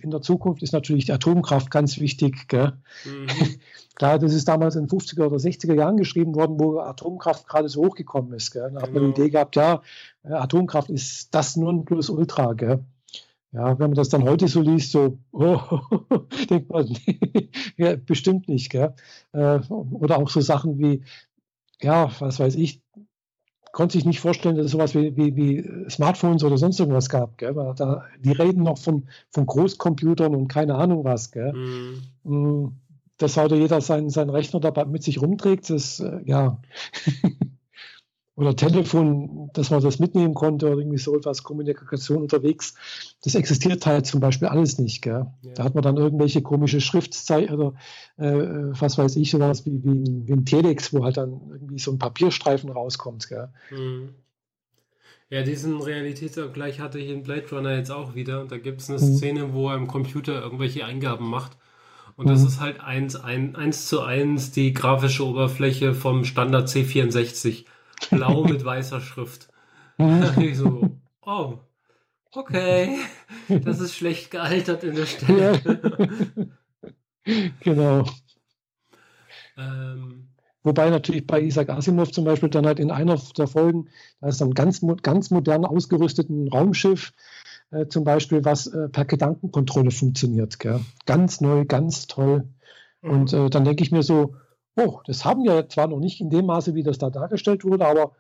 in der Zukunft ist natürlich die Atomkraft ganz wichtig. Gell? Mhm. Klar, das ist damals in den 50er oder 60er Jahren geschrieben worden, wo Atomkraft gerade so hochgekommen ist. Gell? Da hat man die genau. Idee gehabt, ja, äh, Atomkraft ist das Nonplusultra. Gell? Ja, wenn man das dann heute so liest, so, oh, denkt man, ja, bestimmt nicht. Gell? Äh, oder auch so Sachen wie, ja, was weiß ich, konnte sich nicht vorstellen, dass es sowas wie, wie, wie Smartphones oder sonst irgendwas gab. Gell? Da, die reden noch von, von Großcomputern und keine Ahnung was. Gell? Mhm. Mm, dass heute jeder seinen, seinen Rechner dabei mit sich rumträgt, das, äh, ja. oder Telefon, dass man das mitnehmen konnte oder irgendwie so etwas Kommunikation unterwegs. Das existiert halt zum Beispiel alles nicht. Gell? Ja. Da hat man dann irgendwelche komische Schriftzeichen oder äh, was weiß ich, sowas wie, wie, wie ein Telex, wo halt dann irgendwie so ein Papierstreifen rauskommt. Gell? Mhm.
Ja, diesen Realitätsabgleich hatte ich in Blade Runner jetzt auch wieder. Da gibt es eine mhm. Szene, wo er im Computer irgendwelche Eingaben macht. Und das mhm. ist halt eins, ein, eins zu eins die grafische Oberfläche vom Standard C64 blau mit weißer Schrift. ich so, oh, okay, das ist schlecht gealtert in der Stelle.
genau. Ähm, Wobei natürlich bei Isaac Asimov zum Beispiel dann halt in einer der Folgen, da ist dann ganz, ganz modern ausgerüsteten Raumschiff, äh, zum Beispiel, was äh, per Gedankenkontrolle funktioniert. Gell? Ganz neu, ganz toll. Mhm. Und äh, dann denke ich mir so, oh, das haben wir zwar noch nicht in dem Maße, wie das da dargestellt wurde, aber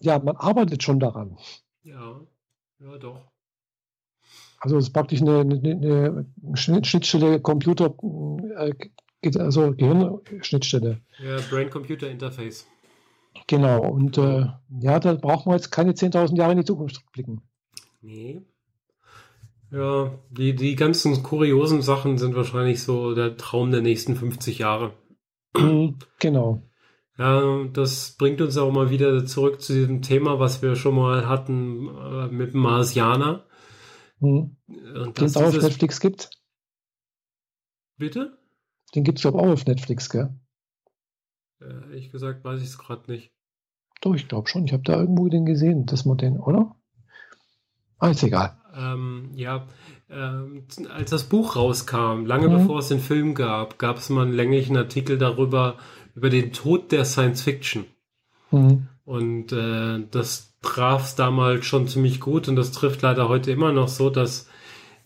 ja, man arbeitet schon daran.
Ja, ja, doch.
Also es ist praktisch eine, eine, eine Schnittstelle Computer, äh, also Gehirnschnittstelle.
Ja, Brain-Computer-Interface.
Genau, und äh, ja, da brauchen wir jetzt keine 10.000 Jahre in die Zukunft blicken.
Nee. Ja, die, die ganzen kuriosen Sachen sind wahrscheinlich so der Traum der nächsten 50 Jahre.
Mhm, genau.
Ja, das bringt uns auch mal wieder zurück zu diesem Thema, was wir schon mal hatten äh, mit dem Marsianer.
Mhm. Den es auch auf Netflix gibt.
Bitte?
Den gibt es, auch auf Netflix, gell?
Äh, ehrlich gesagt weiß ich es gerade nicht.
Doch, ich glaube schon. Ich habe da irgendwo den gesehen, dass man den, oder? Ah, ist egal.
Ähm, ja, ähm, als das Buch rauskam, lange mhm. bevor es den Film gab, gab es mal einen länglichen Artikel darüber, über den Tod der Science Fiction. Mhm. Und äh, das traf es damals schon ziemlich gut und das trifft leider heute immer noch so, dass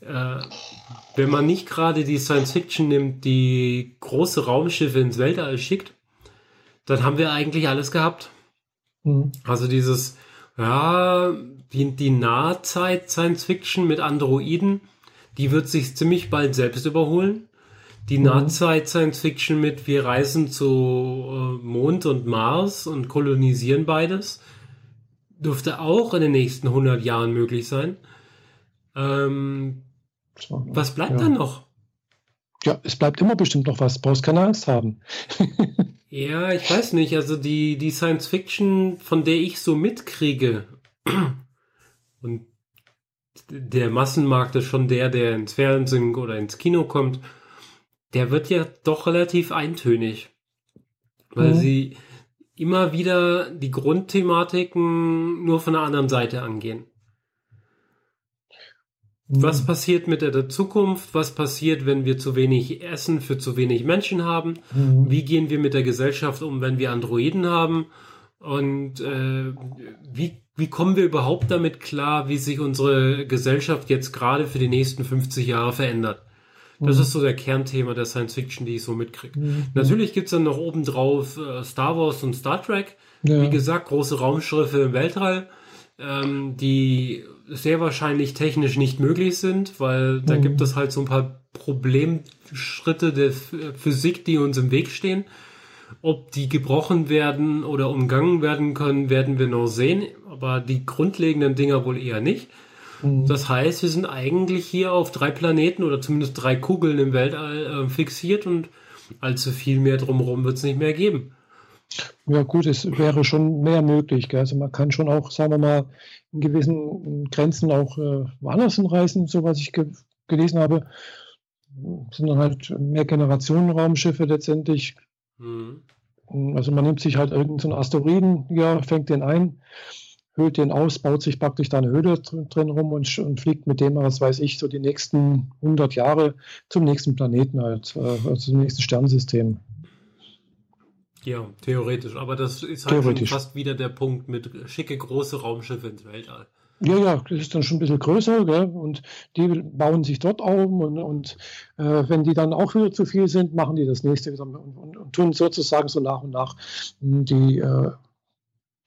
äh, wenn man nicht gerade die Science Fiction nimmt, die große Raumschiffe ins Weltall schickt, dann haben wir eigentlich alles gehabt. Mhm. Also dieses, ja, die, die Nahzeit Science Fiction mit Androiden, die wird sich ziemlich bald selbst überholen. Die mhm. Nahzeit Science Fiction mit wir reisen zu äh, Mond und Mars und kolonisieren beides, dürfte auch in den nächsten 100 Jahren möglich sein. Ähm, was bleibt ja. dann noch?
Ja, es bleibt immer bestimmt noch was. Brauchst keine Angst haben.
ja, ich weiß nicht. Also die, die Science Fiction, von der ich so mitkriege, und der Massenmarkt ist schon der, der ins Fernsehen oder ins Kino kommt, der wird ja doch relativ eintönig. Weil mhm. sie immer wieder die Grundthematiken nur von der anderen Seite angehen. Mhm. Was passiert mit der Zukunft? Was passiert, wenn wir zu wenig Essen für zu wenig Menschen haben? Mhm. Wie gehen wir mit der Gesellschaft um, wenn wir Androiden haben? Und äh, wie, wie kommen wir überhaupt damit klar, wie sich unsere Gesellschaft jetzt gerade für die nächsten 50 Jahre verändert? Das mhm. ist so der Kernthema der Science Fiction, die ich so mitkriege. Mhm. Natürlich gibt's dann noch obendrauf äh, Star Wars und Star Trek. Ja. Wie gesagt, große Raumschiffe im Weltall, ähm, die sehr wahrscheinlich technisch nicht möglich sind, weil da mhm. gibt es halt so ein paar Problemschritte der Physik, die uns im Weg stehen. Ob die gebrochen werden oder umgangen werden können, werden wir noch sehen. Aber die grundlegenden Dinger wohl eher nicht. Mhm. Das heißt, wir sind eigentlich hier auf drei Planeten oder zumindest drei Kugeln im Weltall äh, fixiert und allzu viel mehr drumherum wird es nicht mehr geben.
Ja gut, es wäre schon mehr möglich. Gell? Also man kann schon auch, sagen wir mal, in gewissen Grenzen auch äh, woanders hinreisen, so was ich ge gelesen habe. Sind dann halt mehr Generationen-Raumschiffe letztendlich. Mhm. Also man nimmt sich halt irgendeinen so Asteroiden, ja, fängt den ein, höhlt den aus, baut sich praktisch da eine Höhle drin rum und, und, fliegt mit dem, was weiß ich, so die nächsten 100 Jahre zum nächsten Planeten halt, äh, also zum nächsten Sternensystem.
Ja, theoretisch. Aber das ist halt schon fast wieder der Punkt mit schicke große Raumschiffe ins Weltall.
Ja, ja, das ist dann schon ein bisschen größer, gell? und die bauen sich dort um und, und äh, wenn die dann auch wieder zu viel sind, machen die das nächste wieder und, und, und tun sozusagen so nach und nach die, äh,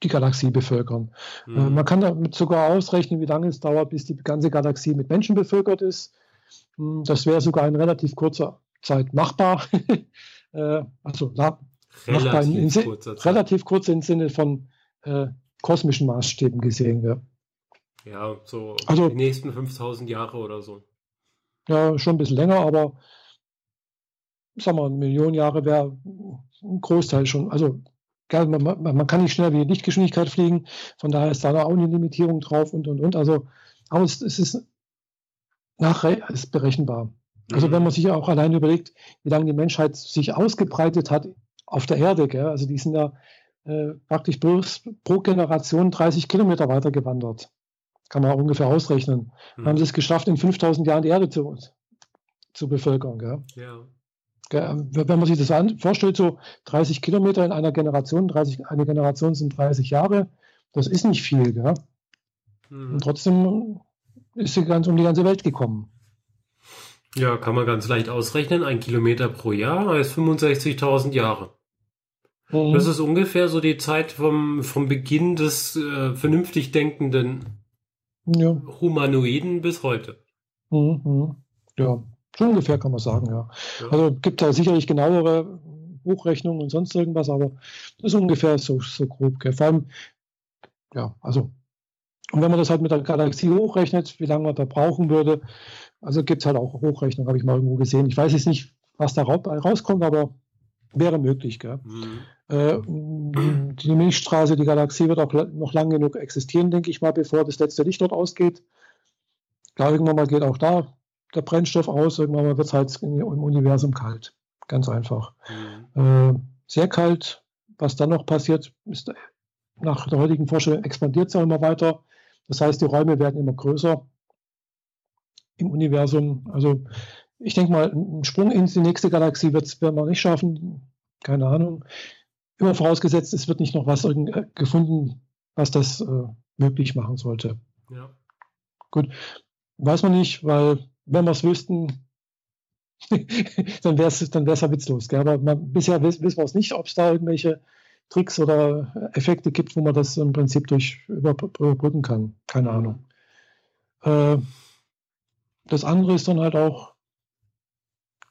die Galaxie bevölkern. Mhm. Äh, man kann damit sogar ausrechnen, wie lange es dauert, bis die ganze Galaxie mit Menschen bevölkert ist. Hm, das wäre sogar in relativ kurzer Zeit machbar. äh, also relativ, in, in, kurzer relativ kurz im Sinne von äh, kosmischen Maßstäben gesehen. Ja,
ja so also, die nächsten 5000 Jahre oder so.
Ja, schon ein bisschen länger, aber sagen wir, eine Million Jahre wäre ein Großteil schon. Also man, man, man, kann nicht schneller wie Lichtgeschwindigkeit fliegen, von daher ist da auch eine Limitierung drauf und und und. Also, aber es, es ist nachher ist berechenbar. Also mhm. wenn man sich auch allein überlegt, wie lange die Menschheit sich ausgebreitet hat auf der Erde. Gell? Also die sind ja äh, praktisch bloß pro Generation 30 Kilometer weiter gewandert. Kann man ungefähr ausrechnen. Mhm. Haben sie es geschafft, in 5000 Jahren die Erde zu, zu bevölkern. Gell? Ja. Wenn man sich das vorstellt, so 30 Kilometer in einer Generation, 30, eine Generation sind 30 Jahre, das ist nicht viel. Gell? Mhm. Und trotzdem ist sie ganz um die ganze Welt gekommen.
Ja, kann man ganz leicht ausrechnen. Ein Kilometer pro Jahr heißt 65.000 Jahre. Mhm. Das ist ungefähr so die Zeit vom, vom Beginn des äh, vernünftig denkenden ja. Humanoiden bis heute.
Mhm. mhm. Ja, so ungefähr kann man sagen, ja. ja. Also gibt da sicherlich genauere Hochrechnungen und sonst irgendwas, aber das ist ungefähr so, so grob. Gell. Vor allem, ja, also, und wenn man das halt mit der Galaxie hochrechnet, wie lange man da brauchen würde, also gibt es halt auch Hochrechnungen, habe ich mal irgendwo gesehen. Ich weiß jetzt nicht, was da rauskommt, aber wäre möglich. Gell? Mhm. Äh, die Milchstraße, die Galaxie wird auch noch lang genug existieren, denke ich mal, bevor das letzte Licht dort ausgeht. Klar, irgendwann mal geht auch da der Brennstoff aus, irgendwann mal wird es halt im Universum kalt. Ganz einfach. Mhm. Äh, sehr kalt. Was dann noch passiert, ist nach der heutigen Vorstellung expandiert es ja immer weiter. Das heißt, die Räume werden immer größer im Universum. Also ich denke mal, einen Sprung in die nächste Galaxie wird man nicht schaffen. Keine Ahnung. Immer vorausgesetzt, es wird nicht noch was äh, gefunden, was das äh, möglich machen sollte. Ja. Gut, weiß man nicht, weil wenn wir es wüssten, dann wäre es dann wär's ja witzlos. Gell? Aber man, bisher wissen wir es nicht, ob es da irgendwelche Tricks oder Effekte gibt, wo man das im Prinzip durch überbrücken kann. Keine Ahnung. Äh, das andere ist dann halt auch,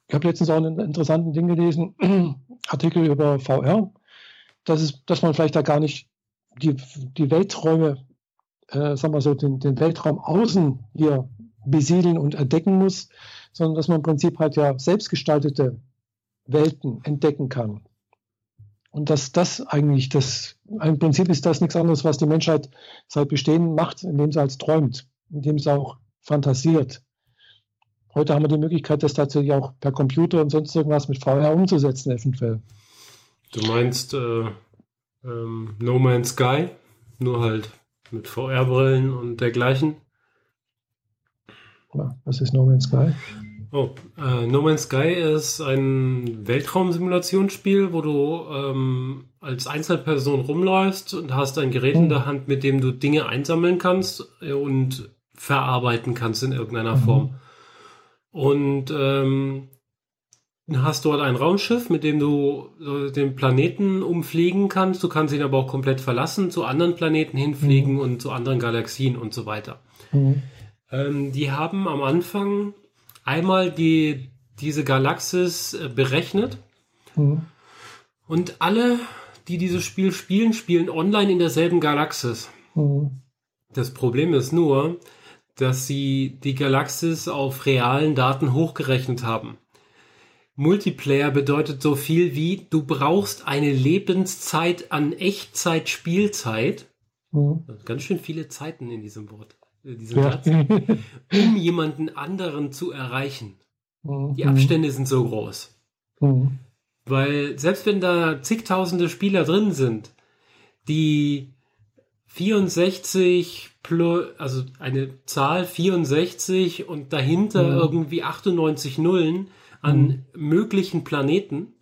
ich habe letztens auch einen interessanten Ding gelesen, Artikel über VR, dass, es, dass man vielleicht da gar nicht die, die Welträume, äh, sagen wir so, den, den Weltraum außen hier besiedeln und entdecken muss, sondern dass man im Prinzip halt ja selbstgestaltete Welten entdecken kann. Und dass das eigentlich das, im Prinzip ist das nichts anderes, was die Menschheit seit Bestehen macht, indem sie als träumt, indem sie auch fantasiert. Heute haben wir die Möglichkeit, das tatsächlich auch per Computer und sonst irgendwas mit VR umzusetzen, eventuell.
Du meinst äh, ähm, No Man's Sky, nur halt mit VR-Brillen und dergleichen?
Ja, was ist No Man's Sky?
Oh, äh, No Man's Sky ist ein Weltraumsimulationsspiel, wo du ähm, als Einzelperson rumläufst und hast ein Gerät hm. in der Hand, mit dem du Dinge einsammeln kannst äh, und verarbeiten kannst in irgendeiner mhm. Form. Und ähm, hast dort ein Raumschiff, mit dem du äh, den Planeten umfliegen kannst. Du kannst ihn aber auch komplett verlassen, zu anderen Planeten hinfliegen mhm. und zu anderen Galaxien und so weiter. Mhm. Ähm, die haben am Anfang einmal die, diese Galaxis äh, berechnet. Mhm. Und alle, die dieses Spiel spielen, spielen online in derselben Galaxis. Mhm. Das Problem ist nur, dass sie die Galaxis auf realen Daten hochgerechnet haben. Multiplayer bedeutet so viel wie, du brauchst eine Lebenszeit an Echtzeit-Spielzeit. Mhm. Ganz schön viele Zeiten in diesem Wort, in äh, diesem ja. Satz, um jemanden anderen zu erreichen. Mhm. Die Abstände sind so groß. Mhm. Weil selbst wenn da zigtausende Spieler drin sind, die 64 plus, also eine Zahl 64 und dahinter mhm. irgendwie 98 Nullen an mhm. möglichen Planeten,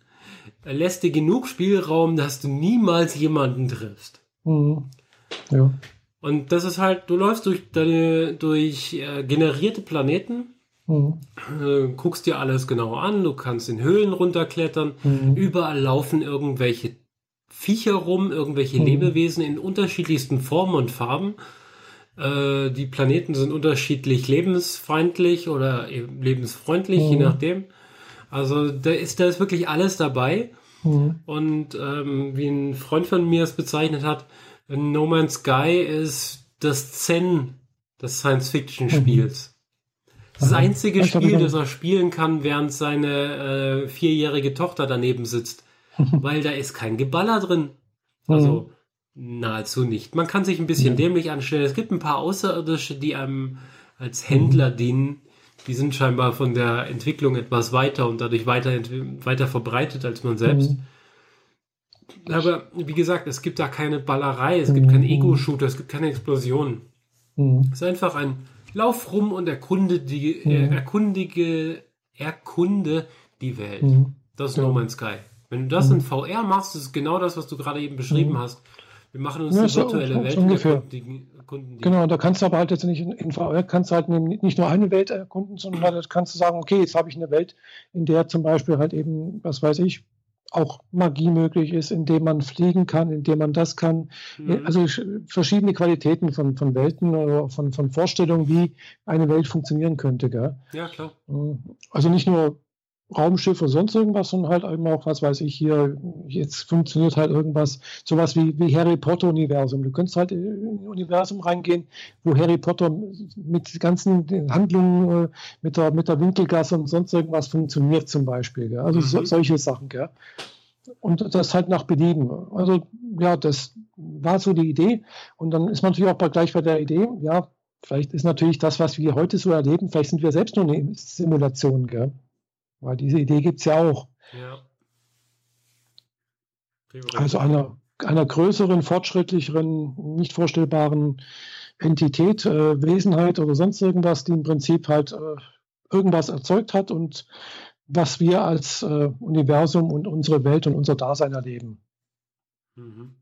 lässt dir genug Spielraum, dass du niemals jemanden triffst. Mhm. Ja. Und das ist halt, du läufst durch deine, durch äh, generierte Planeten, mhm. äh, guckst dir alles genau an, du kannst in Höhlen runterklettern, mhm. überall laufen irgendwelche Viecher rum, irgendwelche mhm. Lebewesen in unterschiedlichsten Formen und Farben. Äh, die Planeten sind unterschiedlich lebensfeindlich oder lebensfreundlich, je mhm. nachdem. Also da ist, da ist wirklich alles dabei. Mhm. Und ähm, wie ein Freund von mir es bezeichnet hat, No Man's Sky ist das Zen des Science-Fiction-Spiels. Mhm. Das Aha. einzige Spiel, das er spielen kann, während seine äh, vierjährige Tochter daneben sitzt. weil da ist kein Geballer drin. Also mhm. nahezu nicht. Man kann sich ein bisschen mhm. dämlich anstellen. Es gibt ein paar Außerirdische, die einem als Händler mhm. dienen. Die sind scheinbar von der Entwicklung etwas weiter und dadurch weiter, weiter verbreitet als man selbst. Mhm. Aber wie gesagt, es gibt da keine Ballerei, es gibt keinen mhm. Ego-Shooter, es gibt keine Explosionen. Mhm. Es ist einfach ein Lauf rum und erkunde die, äh, erkundige, erkunde die Welt. Mhm. Das ist ja. No Man's Sky. Wenn du das in VR machst, ist genau das, was du gerade eben beschrieben hast. Wir machen uns ja, die virtuelle Welt
ungefähr. Erkunden. Genau, da kannst du aber halt jetzt nicht in VR kannst du halt nicht nur eine Welt erkunden, sondern halt kannst du sagen, okay, jetzt habe ich eine Welt, in der zum Beispiel halt eben, was weiß ich, auch Magie möglich ist, indem man fliegen kann, indem man das kann. Mhm. Also verschiedene Qualitäten von, von Welten oder von, von Vorstellungen, wie eine Welt funktionieren könnte. Gell?
Ja, klar.
Also nicht nur Raumschiff oder sonst irgendwas, sondern halt eben auch, was weiß ich, hier, jetzt funktioniert halt irgendwas, sowas wie, wie Harry Potter Universum. Du könntest halt in ein Universum reingehen, wo Harry Potter mit ganzen Handlungen, äh, mit der, mit der Winkelgasse und sonst irgendwas funktioniert zum Beispiel. Gell? Also mhm. so, solche Sachen. Gell? Und das halt nach Belieben. Also ja, das war so die Idee. Und dann ist man natürlich auch gleich bei der Idee, ja, vielleicht ist natürlich das, was wir heute so erleben, vielleicht sind wir selbst nur eine Simulation. Gell? Weil diese Idee gibt es ja auch. Ja. Also einer, einer größeren, fortschrittlicheren, nicht vorstellbaren Entität, äh, Wesenheit oder sonst irgendwas, die im Prinzip halt äh, irgendwas erzeugt hat und was wir als äh, Universum und unsere Welt und unser Dasein erleben. Mhm.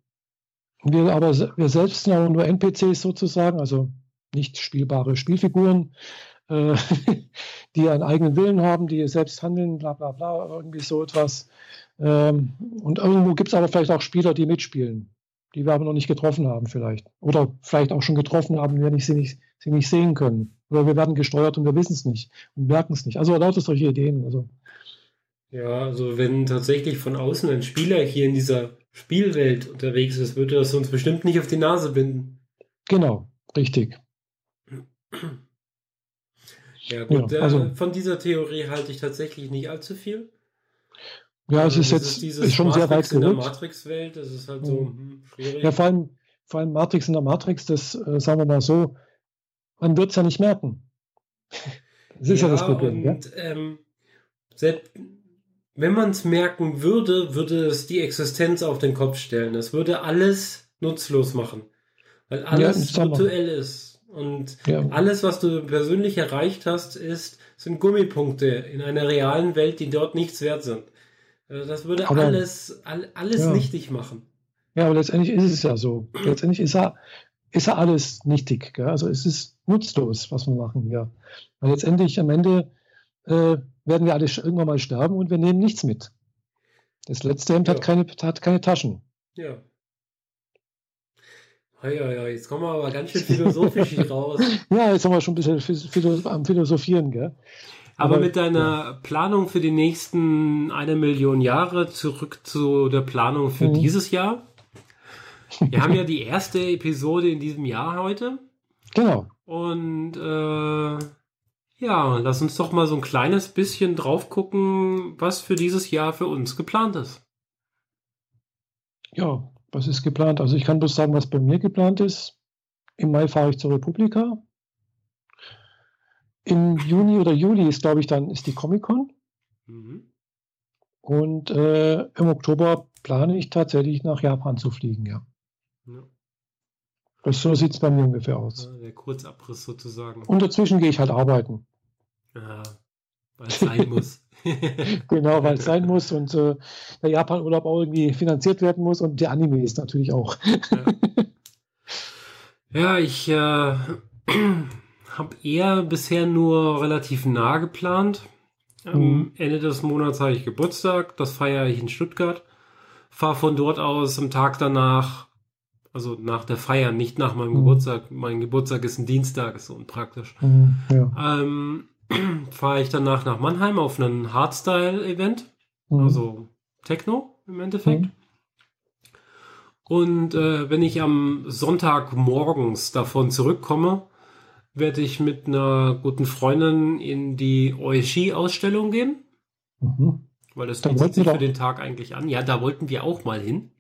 Wir aber wir selbst sind ja nur NPCs sozusagen, also nicht spielbare Spielfiguren, äh, die einen eigenen Willen haben, die selbst handeln, bla bla bla, irgendwie so etwas. Ähm, und irgendwo gibt es aber vielleicht auch Spieler, die mitspielen, die wir aber noch nicht getroffen haben vielleicht. Oder vielleicht auch schon getroffen haben, wir nicht, sie, nicht, sie nicht sehen können. Oder wir werden gesteuert und wir wissen es nicht und merken es nicht. Also lauter solche Ideen. Also.
Ja, also wenn tatsächlich von außen ein Spieler hier in dieser Spielwelt unterwegs ist, würde das uns bestimmt nicht auf die Nase binden.
Genau, richtig.
Ja, gut, ja, also, äh, von dieser Theorie halte ich tatsächlich nicht allzu viel.
Ja, es ist also, jetzt ist, ist schon Matrix sehr weit
in der Matrix-Welt, das ist halt so
hm, schwierig. Ja, vor allem, vor allem Matrix in der Matrix, das äh, sagen wir mal so, man wird es ja nicht merken.
Das ist ja, ja das Problem. Und? Ähm, selbst, wenn man es merken würde, würde es die Existenz auf den Kopf stellen. Es würde alles nutzlos machen. Weil alles ja, virtuell ist. Und ja. alles, was du persönlich erreicht hast, ist, sind Gummipunkte in einer realen Welt, die dort nichts wert sind. Also das würde aber, alles, all, alles ja. nichtig machen.
Ja, aber letztendlich ist es ja so. Letztendlich ist ja, ist ja alles nichtig. Gell? Also es ist nutzlos, was wir machen hier. Weil letztendlich am Ende äh, werden wir alle irgendwann mal sterben und wir nehmen nichts mit. Das letzte Hemd ja. hat, keine, hat keine Taschen.
Ja. Ja, ja, jetzt kommen wir aber ganz schön philosophisch hier raus.
ja, jetzt haben wir schon ein bisschen am Philosophieren, gell?
Aber, aber mit deiner ja. Planung für die nächsten eine Million Jahre zurück zu der Planung für mhm. dieses Jahr. Wir haben ja die erste Episode in diesem Jahr heute.
Genau.
Und äh, ja, lass uns doch mal so ein kleines bisschen drauf gucken, was für dieses Jahr für uns geplant ist.
Ja, was ist geplant? Also ich kann bloß sagen, was bei mir geplant ist. Im Mai fahre ich zur Republika. Im Juni oder Juli ist, glaube ich, dann ist die Comic-Con. Mhm. Und äh, im Oktober plane ich tatsächlich nach Japan zu fliegen, ja. ja. So sieht es bei mir ungefähr aus.
Ja, der Kurzabriss sozusagen.
Und dazwischen gehe ich halt arbeiten.
Ja, weil es sein muss.
genau, weil es sein muss und äh, der Japan-Urlaub auch irgendwie finanziert werden muss und der Anime ist natürlich auch.
ja. ja, ich äh, habe eher bisher nur relativ nah geplant. Am mhm. Ende des Monats habe ich Geburtstag, das feiere ich in Stuttgart. Fahre von dort aus am Tag danach, also nach der Feier, nicht nach meinem mhm. Geburtstag. Mein Geburtstag ist ein Dienstag, ist so unpraktisch. Mhm, ja. ähm, fahre ich danach nach Mannheim auf einen Hardstyle-Event, mhm. also Techno im Endeffekt. Mhm. Und äh, wenn ich am Sonntag morgens davon zurückkomme, werde ich mit einer guten Freundin in die Oishi-Ausstellung gehen. Mhm. Weil das bietet sich für den Tag eigentlich an. Ja, da wollten wir auch mal hin.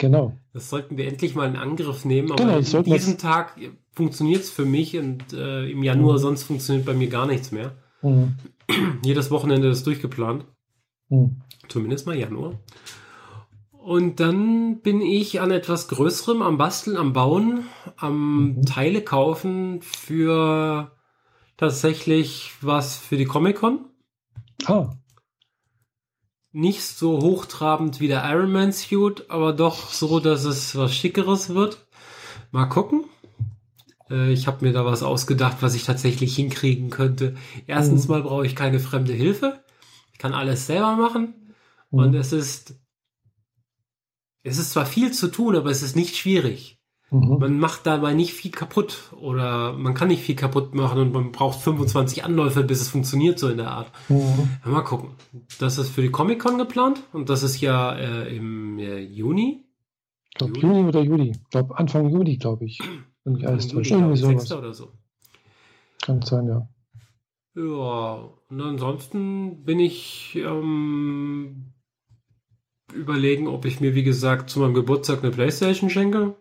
Genau.
Das sollten wir endlich mal in Angriff nehmen. Aber genau, an diesem Tag funktioniert es für mich und äh, im Januar mhm. sonst funktioniert bei mir gar nichts mehr. Mhm. Jedes Wochenende ist durchgeplant. Mhm. Zumindest mal Januar. Und dann bin ich an etwas Größerem am Basteln, am Bauen, am mhm. Teile kaufen für tatsächlich was für die Comic-Con. Ah. Nicht so hochtrabend wie der Iron Man Suit, aber doch so, dass es was Schickeres wird. Mal gucken. Äh, ich habe mir da was ausgedacht, was ich tatsächlich hinkriegen könnte. Erstens mhm. mal brauche ich keine fremde Hilfe. Ich kann alles selber machen. Mhm. Und es ist es ist zwar viel zu tun, aber es ist nicht schwierig. Mhm. Man macht dabei nicht viel kaputt oder man kann nicht viel kaputt machen und man braucht 25 Anläufe, bis es funktioniert, so in der Art. Mhm. Ja, mal gucken. Das ist für die Comic-Con geplant und das ist ja äh, im äh, Juni.
Ich glaube Juni oder Juli. Ich glaube Anfang Juli, glaube ich. Wenn ich alles täusche.
Irgendwie sowas. oder so.
Kann sein, ja.
Ja, und ansonsten bin ich ähm, überlegen, ob ich mir, wie gesagt, zu meinem Geburtstag eine Playstation schenke.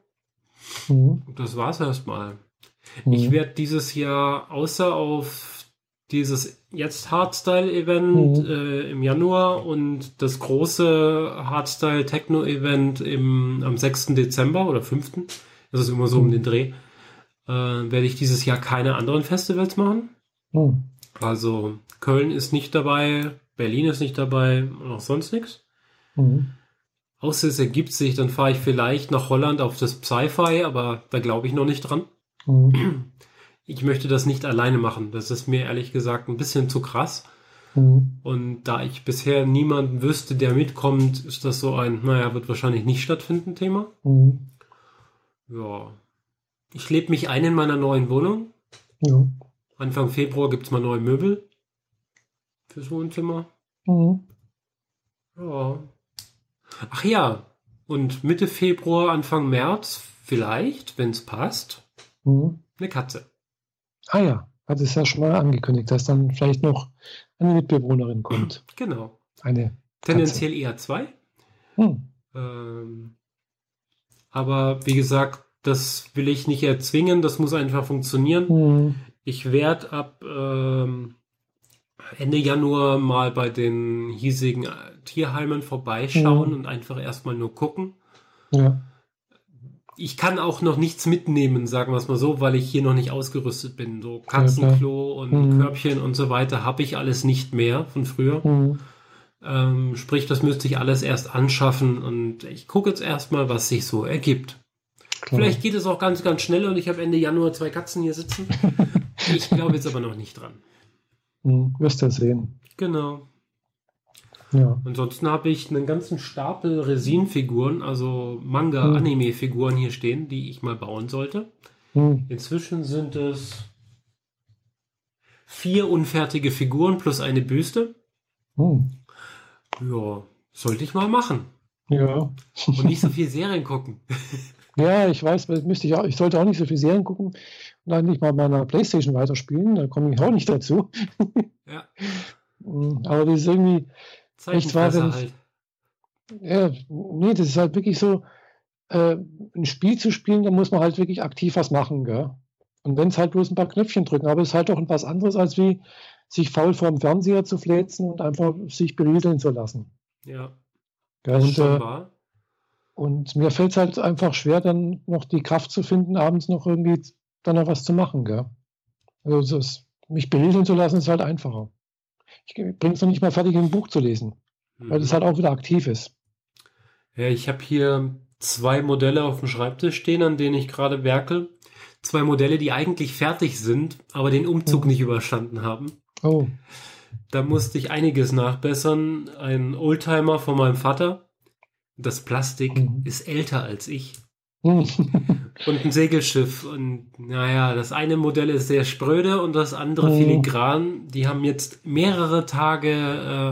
Mhm. Das war's erstmal. Mhm. Ich werde dieses Jahr außer auf dieses jetzt Hardstyle-Event mhm. äh, im Januar und das große Hardstyle-Techno-Event am 6. Dezember oder 5. Das ist immer so um mhm. den Dreh. Äh, werde ich dieses Jahr keine anderen Festivals machen. Mhm. Also Köln ist nicht dabei, Berlin ist nicht dabei und auch sonst nichts. Mhm. Außer es ergibt sich, dann fahre ich vielleicht nach Holland auf das Sci-Fi, aber da glaube ich noch nicht dran. Mhm. Ich möchte das nicht alleine machen. Das ist mir ehrlich gesagt ein bisschen zu krass. Mhm. Und da ich bisher niemanden wüsste, der mitkommt, ist das so ein, naja, wird wahrscheinlich nicht stattfinden Thema. Mhm. Ja. Ich lebe mich ein in meiner neuen Wohnung. Ja. Anfang Februar gibt es mal neue Möbel fürs Wohnzimmer. Mhm. Ja. Ach ja, und Mitte Februar, Anfang März, vielleicht, wenn es passt, mhm. eine Katze.
Ah ja, hat es ja schon mal angekündigt, dass dann vielleicht noch eine Mitbewohnerin kommt.
Genau.
Eine
Tendenziell Katze. eher zwei. Hm. Ähm, aber wie gesagt, das will ich nicht erzwingen, das muss einfach funktionieren. Hm. Ich werde ab ähm, Ende Januar mal bei den hiesigen Tierheimen vorbeischauen mhm. und einfach erstmal nur gucken. Ja. Ich kann auch noch nichts mitnehmen, sagen wir es mal so, weil ich hier noch nicht ausgerüstet bin. So Katzenklo ja, und mhm. Körbchen und so weiter habe ich alles nicht mehr von früher. Mhm. Ähm, sprich, das müsste ich alles erst anschaffen und ich gucke jetzt erstmal, was sich so ergibt. Klar. Vielleicht geht es auch ganz, ganz schnell und ich habe Ende Januar zwei Katzen hier sitzen. ich glaube jetzt aber noch nicht dran.
Hm, wirst du sehen.
Genau. Ja. Ansonsten habe ich einen ganzen Stapel Resin-Figuren, also Manga-Anime-Figuren hier stehen, die ich mal bauen sollte. Hm. Inzwischen sind es vier unfertige Figuren plus eine Büste. Hm. Ja, sollte ich mal machen.
Ja.
Und nicht so viel Serien gucken.
Ja, ich weiß, müsste ich auch, ich sollte auch nicht so viele Serien gucken dann nicht mal meiner Playstation weiterspielen, da komme ich auch nicht dazu. Ja. Mm, aber das ist irgendwie echt wahr, halt. Ja, nee, das ist halt wirklich so, äh, ein Spiel zu spielen, da muss man halt wirklich aktiv was machen, gell? Und wenn es halt bloß ein paar Knöpfchen drücken, aber es ist halt doch etwas anderes, als wie sich faul vor dem Fernseher zu fläzen und einfach sich berieseln zu lassen.
Ja.
Gell? Und, äh, und mir fällt es halt einfach schwer, dann noch die Kraft zu finden, abends noch irgendwie dann noch was zu machen, gell? Also ist, mich berieseln zu lassen, ist halt einfacher. Ich bringe es noch nicht mal fertig, ein Buch zu lesen, mhm. weil es halt auch wieder aktiv ist.
Ja, ich habe hier zwei Modelle auf dem Schreibtisch stehen, an denen ich gerade werkel. Zwei Modelle, die eigentlich fertig sind, aber den Umzug oh. nicht überstanden haben.
Oh.
Da musste ich einiges nachbessern. Ein Oldtimer von meinem Vater. Das Plastik mhm. ist älter als ich. Und ein Segelschiff. Und naja, das eine Modell ist sehr spröde und das andere mhm. filigran. Die haben jetzt mehrere Tage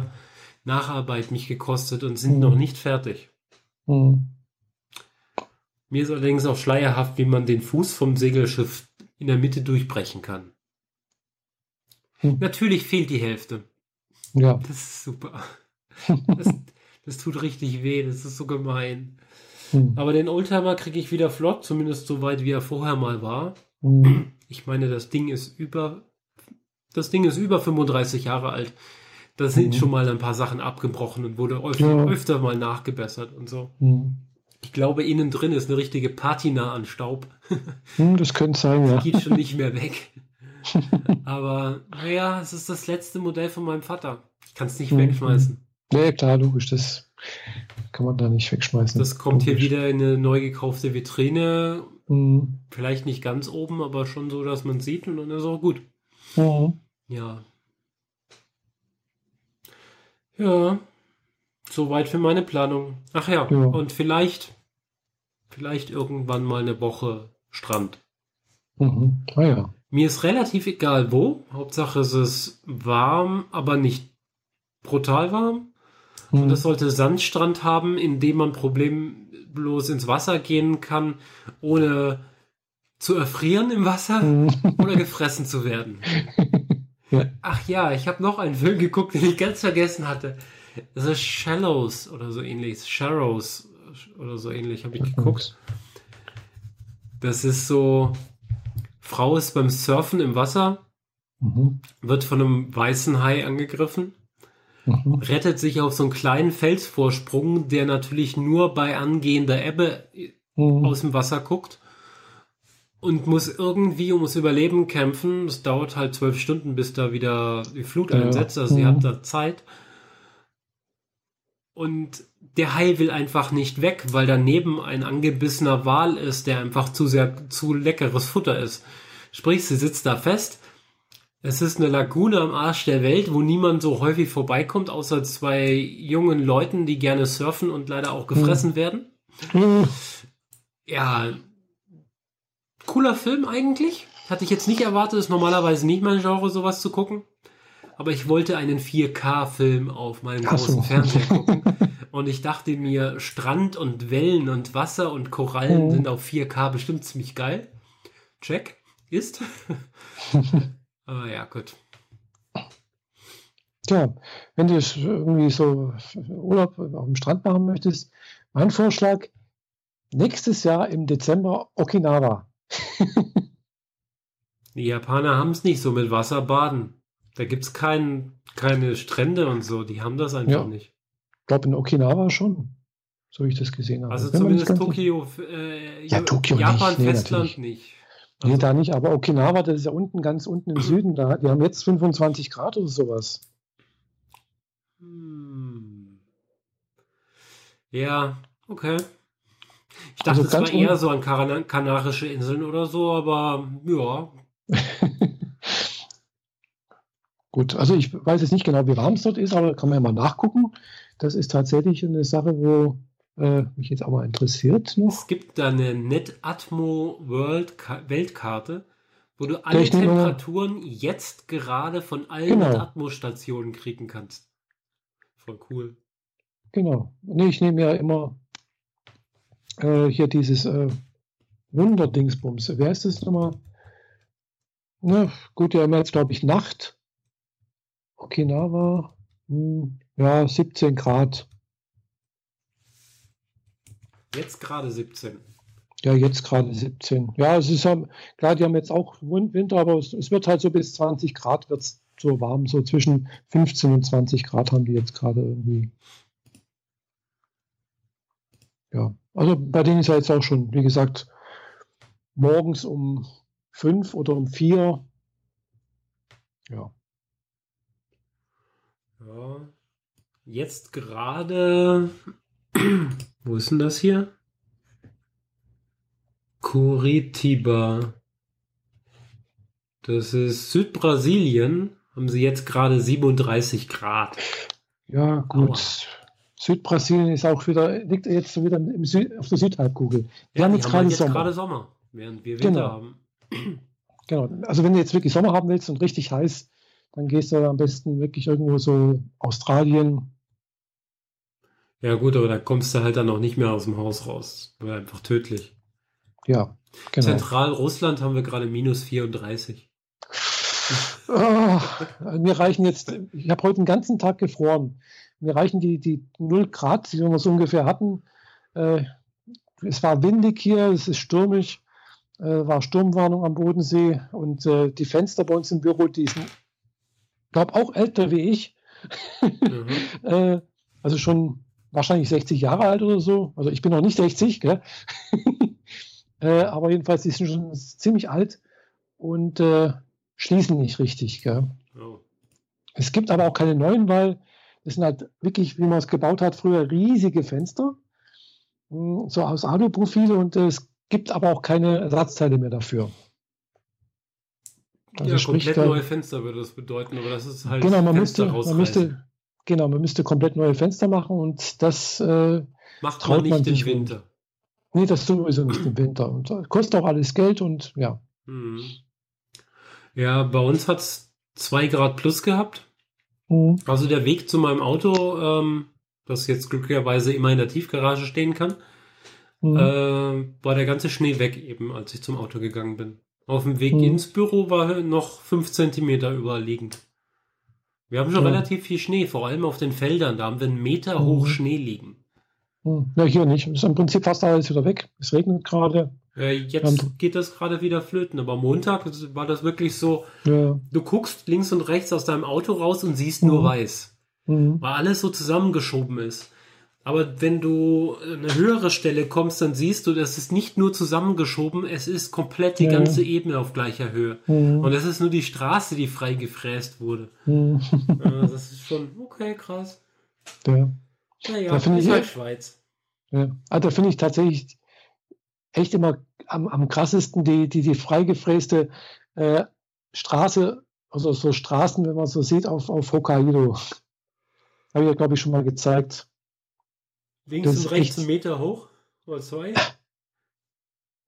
äh, Nacharbeit mich gekostet und sind mhm. noch nicht fertig. Mhm. Mir ist allerdings auch schleierhaft, wie man den Fuß vom Segelschiff in der Mitte durchbrechen kann. Natürlich fehlt die Hälfte.
Ja.
Das ist super. Das, das tut richtig weh, das ist so gemein. Hm. Aber den Oldtimer kriege ich wieder flott, zumindest so weit, wie er vorher mal war. Hm. Ich meine, das Ding ist über, das Ding ist über 35 Jahre alt. Da sind hm. schon mal ein paar Sachen abgebrochen und wurde öfter, ja. öfter mal nachgebessert und so. Hm. Ich glaube, innen drin ist eine richtige Patina an Staub.
Hm, das könnte sein, ja.
Geht schon nicht mehr weg. Aber naja, es ist das letzte Modell von meinem Vater. Ich kann es nicht mhm. wegschmeißen.
Nee, klar, logisch. Das kann man da nicht wegschmeißen.
Das kommt logisch. hier wieder in eine neu gekaufte Vitrine. Mhm. Vielleicht nicht ganz oben, aber schon so, dass man sieht und dann ist auch gut. Mhm. Ja. Ja. Soweit für meine Planung. Ach ja, ja, und vielleicht, vielleicht irgendwann mal eine Woche Strand.
Mhm. Ah ja.
Mir ist relativ egal wo. Hauptsache es ist warm, aber nicht brutal warm. Mhm. Und es sollte Sandstrand haben, in dem man problemlos ins Wasser gehen kann, ohne zu erfrieren im Wasser mhm. oder gefressen zu werden. Ja. Ach ja, ich habe noch einen Film geguckt, den ich ganz vergessen hatte. Das ist Shallows oder so ähnlich. Shallows oder so ähnlich habe ich geguckt. Das ist so Frau ist beim Surfen im Wasser, mhm. wird von einem weißen Hai angegriffen, mhm. rettet sich auf so einen kleinen Felsvorsprung, der natürlich nur bei angehender Ebbe mhm. aus dem Wasser guckt und muss irgendwie ums Überleben kämpfen. Es dauert halt zwölf Stunden, bis da wieder die Flut ja. einsetzt, also sie hat da Zeit. Und der Hai will einfach nicht weg, weil daneben ein angebissener Wal ist, der einfach zu sehr, zu leckeres Futter ist. Sprich, sie sitzt da fest. Es ist eine Lagune am Arsch der Welt, wo niemand so häufig vorbeikommt, außer zwei jungen Leuten, die gerne surfen und leider auch gefressen mhm. werden. Mhm. Ja, cooler Film eigentlich. Hatte ich jetzt nicht erwartet, ist normalerweise nicht mein Genre, sowas zu gucken aber ich wollte einen 4K-Film auf meinem Ach großen so. Fernseher gucken. Und ich dachte mir, Strand und Wellen und Wasser und Korallen mhm. sind auf 4K bestimmt ziemlich geil. Check. Ist. aber ja, gut.
Tja, wenn du irgendwie so Urlaub auf dem Strand machen möchtest, mein Vorschlag, nächstes Jahr im Dezember Okinawa.
Die Japaner haben es nicht so mit Wasserbaden. Da gibt es kein, keine Strände und so, die haben das einfach ja. nicht.
Ich glaube in Okinawa schon, so wie ich das gesehen habe.
Also zumindest Tokio, äh, ja, Tokio Japan nicht. Nee, Festland natürlich. nicht.
Also, nee, da nicht, aber Okinawa, das ist ja unten, ganz unten im Süden, da, die haben jetzt 25 Grad oder sowas.
Hm. Ja, okay. Ich dachte, also es war eher so an Kanarische Inseln oder so, aber ja.
Gut, also ich weiß jetzt nicht genau, wie warm es dort ist, aber kann man ja mal nachgucken. Das ist tatsächlich eine Sache, wo äh, mich jetzt auch mal interessiert.
Noch. Es gibt da eine NetAtmo World Weltkarte, wo du alle Temperaturen jetzt gerade von allen genau. NetAtmo-Stationen kriegen kannst. Voll cool.
Genau. Nee, ich nehme ja immer äh, hier dieses äh, Wunderdingsbums. Wer ist das nochmal? Na, gut, haben jetzt, glaube ich, Nacht. Okinawa, hm, ja, 17 Grad.
Jetzt gerade 17.
Ja, jetzt gerade 17. Ja, es ist ja, klar, die haben jetzt auch Winter, aber es, es wird halt so bis 20 Grad wird es so warm, so zwischen 15 und 20 Grad haben die jetzt gerade irgendwie. Ja, also bei denen ist ja jetzt auch schon, wie gesagt, morgens um 5 oder um 4. Ja.
Ja. Jetzt gerade, wo ist denn das hier? Curitiba. Das ist Südbrasilien. Haben sie jetzt gerade 37 Grad.
Ja, gut. Aua. Südbrasilien ist auch wieder, liegt jetzt wieder im Süd, auf der Südhalbkugel.
Wir ja, haben jetzt gerade Sommer. gerade Sommer, während wir Winter genau. haben.
Genau. Also wenn du jetzt wirklich Sommer haben willst und richtig heiß, dann gehst du am besten wirklich irgendwo so Australien.
Ja gut, aber da kommst du halt dann auch nicht mehr aus dem Haus raus. Wäre einfach tödlich.
Ja,
genau. Zentralrussland haben wir gerade minus 34.
Oh, mir reichen jetzt, ich habe heute den ganzen Tag gefroren. Mir reichen die, die 0 Grad, die wir so ungefähr hatten. Äh, es war windig hier, es ist stürmisch, äh, war Sturmwarnung am Bodensee und äh, die Fenster bei uns im Büro, die sind, glaube auch älter wie ich. Mhm. Äh, also schon wahrscheinlich 60 Jahre alt oder so. Also ich bin noch nicht 60, gell? Äh, aber jedenfalls, die sind schon ziemlich alt und äh, schließen nicht richtig. Oh. Es gibt aber auch keine neuen, weil das sind halt wirklich, wie man es gebaut hat, früher riesige Fenster, hm, so aus Aluprofil und es gibt aber auch keine Ersatzteile mehr dafür.
Also ja, sprich, komplett neue Fenster würde das bedeuten, aber das ist halt
genau, man Fenster müsste, man müsste, genau, man müsste komplett neue Fenster machen und das äh,
macht traut man nicht man im Winter.
Nee, das sowieso nicht im Winter. Und kostet auch alles Geld und ja.
Hm. Ja, bei uns hat es 2 Grad plus gehabt.
Mhm.
Also der Weg zu meinem Auto, ähm, das jetzt glücklicherweise immer in der Tiefgarage stehen kann, mhm. äh, war der ganze Schnee weg eben, als ich zum Auto gegangen bin. Auf dem Weg mhm. ins Büro war noch 5 Zentimeter überall liegend. Wir haben schon ja. relativ viel Schnee, vor allem auf den Feldern. Da haben wir einen Meter hoch mhm. Schnee liegen.
Hm. Ja, hier nicht. Ist im Prinzip fast alles wieder weg. Es regnet gerade.
Äh, jetzt ja. geht das gerade wieder flöten, aber Montag war das wirklich so, ja. du guckst links und rechts aus deinem Auto raus und siehst mhm. nur weiß. Mhm. Weil alles so zusammengeschoben ist. Aber wenn du eine höhere Stelle kommst, dann siehst du, das ist nicht nur zusammengeschoben, es ist komplett die ja. ganze Ebene auf gleicher Höhe. Mhm. Und es ist nur die Straße, die frei gefräst wurde. Mhm. das ist schon, okay, krass.
Ja.
Naja, da finde ich halt Schweiz.
Ja, also da finde ich tatsächlich echt immer am, am krassesten die, die, die freigefräste äh, Straße, also so Straßen, wenn man so sieht, auf, auf Hokkaido. Habe ich ja, glaube ich, schon mal gezeigt.
Links und rechts einen Meter hoch oder zwei?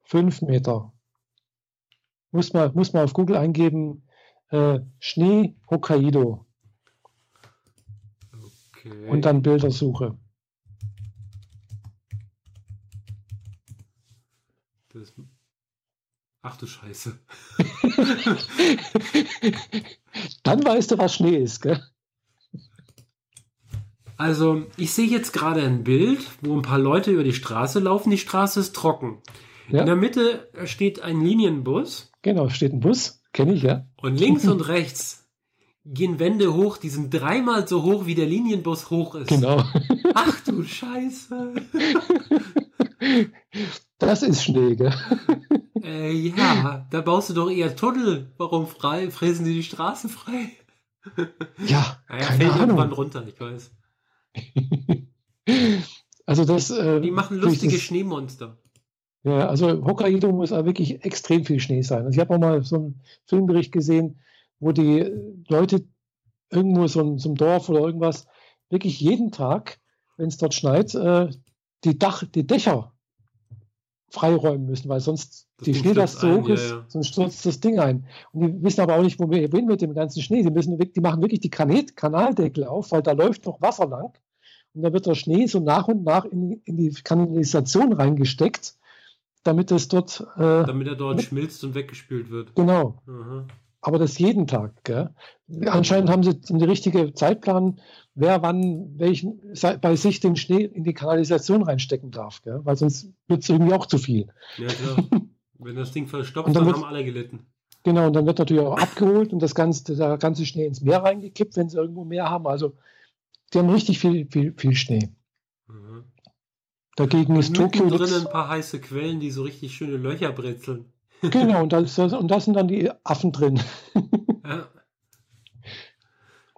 Fünf Meter. Muss man, muss man auf Google eingeben, äh, Schnee Hokkaido. Okay. Und dann Bildersuche.
Das Ach du Scheiße.
dann weißt du, was Schnee ist, gell?
Also, ich sehe jetzt gerade ein Bild, wo ein paar Leute über die Straße laufen. Die Straße ist trocken. Ja. In der Mitte steht ein Linienbus.
Genau, steht ein Bus, kenne ich ja.
Und links und rechts gehen Wände hoch, die sind dreimal so hoch, wie der Linienbus hoch ist.
Genau.
Ach du Scheiße.
Das ist Schnee, gell?
Äh, ja, da baust du doch eher Tunnel. Warum frei? Fräsen sie die Straße frei?
Ja,
naja, keine fällt Ahnung. irgendwann runter, ich weiß.
also das...
Äh, die machen lustige das, Schneemonster.
Ja, also Hokkaido muss auch wirklich extrem viel Schnee sein. Also ich habe auch mal so einen Filmbericht gesehen, wo die Leute irgendwo so in so einem Dorf oder irgendwas wirklich jeden Tag, wenn es dort schneit, äh, die, Dach, die Dächer freiräumen müssen, weil sonst das die Schneelast so hoch ist, ja, ja. sonst stürzt das Ding ein. Und die wissen aber auch nicht, wo wir hin mit dem ganzen Schnee. Die, müssen, die machen wirklich die Kanet Kanaldeckel auf, weil da läuft noch Wasser lang. Und da wird der Schnee so nach und nach in, in die Kanalisation reingesteckt. damit es dort.
Äh, damit er dort mit, schmilzt und weggespült wird.
Genau. Aha. Aber das jeden Tag. Gell? Anscheinend haben sie den richtigen Zeitplan, wer wann welchen bei sich den Schnee in die Kanalisation reinstecken darf, gell? weil sonst wird es irgendwie auch zu viel.
Ja, klar. Wenn das Ding verstopft, dann, dann wird, haben alle gelitten.
Genau, und dann wird natürlich auch abgeholt und das ganze, der ganze Schnee ins Meer reingekippt, wenn sie irgendwo mehr haben. Also die haben richtig viel, viel, viel Schnee. Mhm. Dagegen ist Tokio.
Da drin ein paar heiße Quellen, die so richtig schöne Löcher bretzeln.
Genau, und da, und da sind dann die Affen drin.
ja.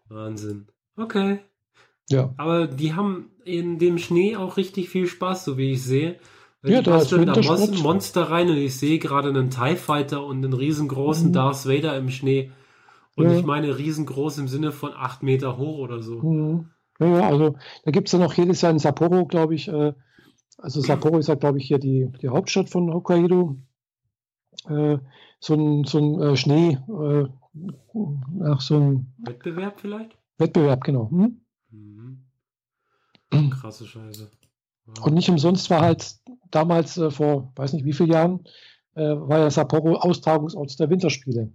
Wahnsinn. Okay.
Ja.
Aber die haben in dem Schnee auch richtig viel Spaß, so wie ich sehe.
Weil ja, da ist da
Monster, Monster rein und ich sehe gerade einen TIE Fighter und einen riesengroßen mhm. Darth Vader im Schnee. Und ja. ich meine riesengroß im Sinne von acht Meter hoch oder so.
Mhm. Ja, also da gibt es ja noch jedes Jahr in Sapporo, glaube ich. Äh, also Sapporo ist ja, glaube ich, hier die, die Hauptstadt von Hokkaido. Äh, so ein, so ein äh, Schnee, äh, ach, so ein
Wettbewerb vielleicht?
Wettbewerb, genau. Hm?
Mhm. Krasse Scheiße.
Wow. Und nicht umsonst war halt damals äh, vor, weiß nicht wie vielen Jahren, war ja Sapporo Austragungsort der Winterspiele.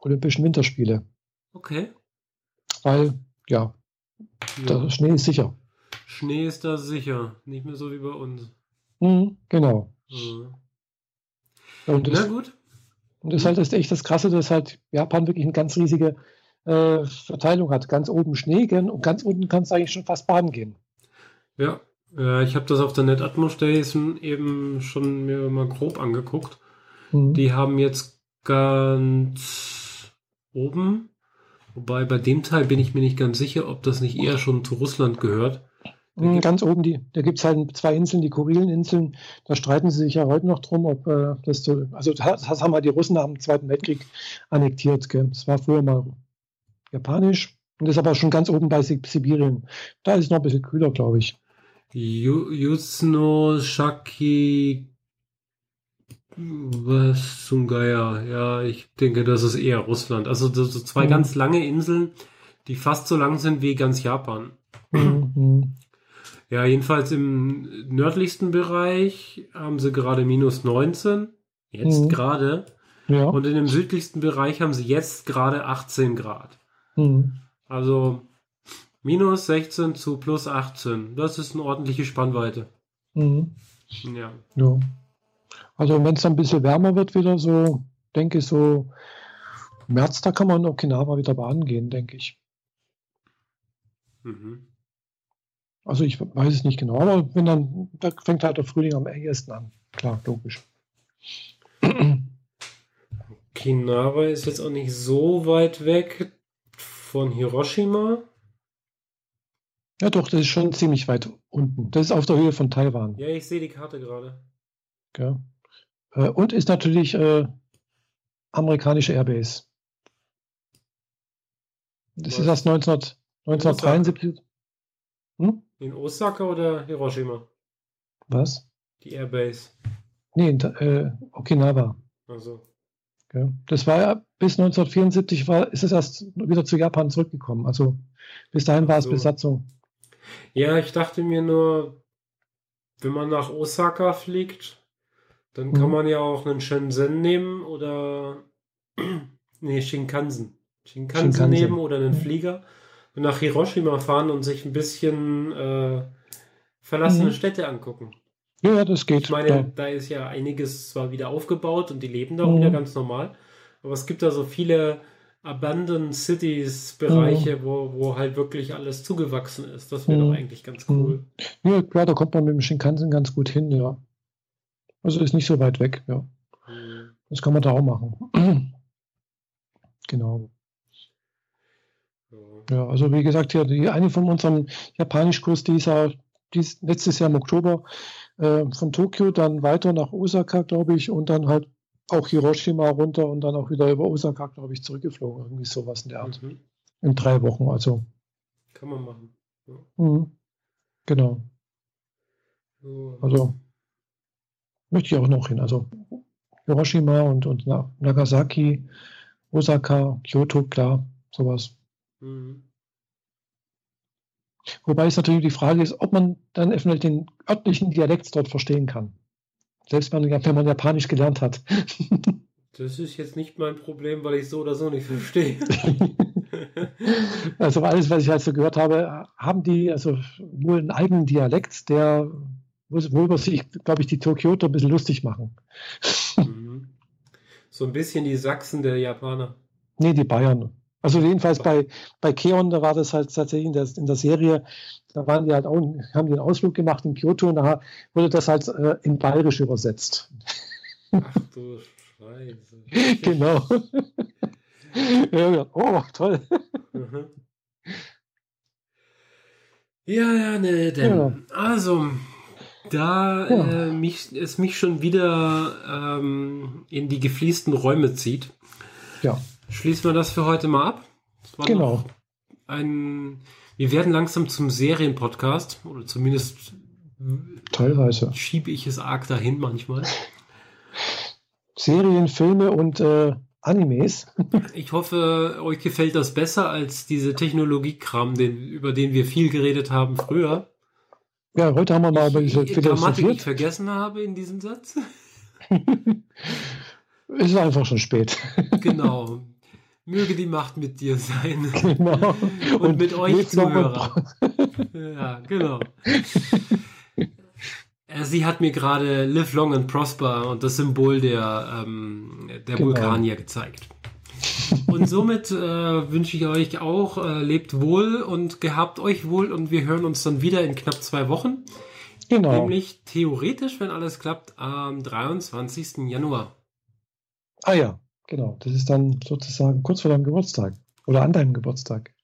Olympischen Winterspiele.
Okay.
Weil, ja, ja. der Schnee ist sicher.
Schnee ist da sicher, nicht mehr so wie bei uns.
Mhm, genau. Mhm. Und das, Na gut. Und das ist halt echt das Krasse, dass halt Japan wirklich eine ganz riesige äh, Verteilung hat. Ganz oben Schnee gehen und ganz unten kannst du eigentlich schon fast baden gehen.
Ja, äh, ich habe das auf der NetAtmo Station eben schon mir mal grob angeguckt. Mhm. Die haben jetzt ganz oben, wobei bei dem Teil bin ich mir nicht ganz sicher, ob das nicht eher schon zu Russland gehört.
Mhm, ganz oben, die, da gibt es halt zwei Inseln, die Kurileninseln. Da streiten sie sich ja heute noch drum, ob äh, das so. Also, das, das haben halt die Russen nach dem Zweiten Weltkrieg annektiert. Gell? Das war früher mal japanisch und ist aber schon ganz oben bei Sibirien. Da ist es noch ein bisschen kühler, glaube ich.
Yuzno Shaki. Was zum Geier? Ja, ich denke, das ist eher Russland. Also so zwei mhm. ganz lange Inseln, die fast so lang sind wie ganz Japan. Mhm. Ja, jedenfalls im nördlichsten Bereich haben sie gerade minus 19. Jetzt mhm. gerade. Ja. Und in dem südlichsten Bereich haben sie jetzt gerade 18 Grad. Mhm. Also Minus 16 zu plus 18. Das ist eine ordentliche Spannweite.
Mhm. Ja. ja. Also wenn es ein bisschen wärmer wird wieder, so denke ich so März, da kann man Okinawa wieder baden gehen, denke ich. Mhm. Also ich weiß es nicht genau, aber wenn dann, da fängt halt der Frühling am ehesten an. Klar, logisch.
Okinawa ist jetzt auch nicht so weit weg von Hiroshima.
Ja, doch, das ist schon ziemlich weit unten. Das ist auf der Höhe von Taiwan.
Ja, ich sehe die Karte gerade.
Ja. Äh, und ist natürlich äh, amerikanische Airbase. Das Was? ist erst 19, 1973.
Hm? In Osaka oder Hiroshima?
Was?
Die Airbase.
Nee, in äh, Okinawa.
Also.
Ja. Das war ja bis 1974 war, ist es erst wieder zu Japan zurückgekommen. Also bis dahin war es so. Besatzung.
Ja, ich dachte mir nur, wenn man nach Osaka fliegt, dann mhm. kann man ja auch einen Shenzhen nehmen oder nee, Shinkansen. Shinkansen, Shinkansen. nehmen oder einen Flieger und nach Hiroshima fahren und sich ein bisschen äh, verlassene mhm. Städte angucken.
Ja, das geht.
Ich meine, ja. da ist ja einiges zwar wieder aufgebaut und die leben da auch mhm. wieder ganz normal, aber es gibt da so viele Abandoned Cities Bereiche, mhm. wo, wo halt wirklich alles zugewachsen ist. Das wäre mhm. doch eigentlich ganz cool.
Ja, klar, da kommt man mit dem Shinkansen ganz gut hin, ja. Also ist nicht so weit weg, ja. Mhm. Das kann man da auch machen. genau. Ja, also wie gesagt, hier die eine von unserem Japanischkurs, die ist, ja, die ist letztes Jahr im Oktober äh, von Tokio dann weiter nach Osaka, glaube ich, und dann halt auch Hiroshima runter und dann auch wieder über Osaka, glaube ich, zurückgeflogen. Irgendwie sowas in der Art. Mhm. In drei Wochen, also.
Kann man machen.
Ja. Mhm. Genau. So. Also möchte ich auch noch hin. Also Hiroshima und, und Nagasaki, Osaka, Kyoto, klar, sowas. Mhm. Wobei es natürlich die Frage ist, ob man dann eventuell den örtlichen Dialekt dort verstehen kann. Selbst wenn, wenn man Japanisch gelernt hat.
Das ist jetzt nicht mein Problem, weil ich so oder so nicht verstehe.
also alles, was ich halt so gehört habe, haben die also wohl einen eigenen Dialekt, der worüber sich, glaube ich, die Tokioter ein bisschen lustig machen.
Mhm. So ein bisschen die Sachsen der Japaner.
Nee, die Bayern. Also jedenfalls bei, bei Keon, da war das halt tatsächlich in der, in der Serie, da waren die halt auch, haben die einen Ausflug gemacht in Kyoto und da wurde das halt äh, in Bayerisch übersetzt.
Ach du Scheiße.
genau. ja, oh, toll. Mhm.
Ja, ja, ne, denn. Ja. Also, da ja. äh, mich, es mich schon wieder ähm, in die gefliesten Räume zieht,
ja.
Schließen wir das für heute mal ab.
genau.
Ein, wir werden langsam zum Serienpodcast, oder zumindest
teilweise
schiebe ich es arg dahin manchmal.
Serien, Filme und äh, Animes.
Ich hoffe, euch gefällt das besser als diese Technologiekram, den, über den wir viel geredet haben früher.
Ja, heute haben wir mal über diese
Grammatik, die ich vergessen habe in diesem Satz.
es ist einfach schon spät.
Genau. Möge die Macht mit dir sein. Genau. Und, Und mit euch Zuhörern. ja, genau. Äh, sie hat mir gerade Live Long and Prosper und das Symbol der, ähm, der genau. Vulkanier gezeigt. Und somit äh, wünsche ich euch auch, äh, lebt wohl und gehabt euch wohl und wir hören uns dann wieder in knapp zwei Wochen.
Genau.
Nämlich theoretisch, wenn alles klappt, am 23. Januar.
Ah ja, genau. Das ist dann sozusagen kurz vor deinem Geburtstag oder an deinem Geburtstag.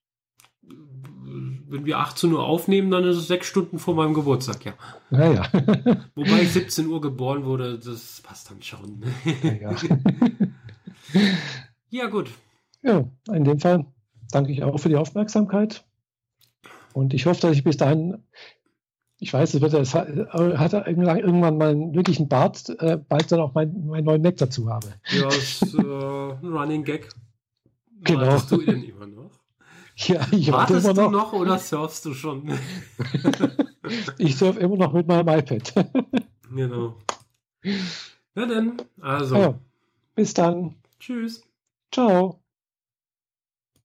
Wenn wir 18 Uhr aufnehmen, dann ist es sechs Stunden vor meinem Geburtstag, ja.
Naja.
Wobei ich 17 Uhr geboren wurde, das passt dann schon. Ja, ja. ja gut.
Ja, in dem Fall danke ich auch für die Aufmerksamkeit. Und ich hoffe, dass ich bis dahin, ich weiß, es wird es hat irgendwann mal einen wirklichen Bart, äh, bald dann auch meinen mein neuen Mac dazu habe.
Ja, ist äh, ein Running Gag.
Genau. Wartest
du ihn immer noch?
Ja, ich
Wartest immer noch. du noch oder surfst du schon?
ich surfe immer noch mit meinem iPad.
genau. Na denn, also. Ja,
bis dann.
Tschüss.
Ciao.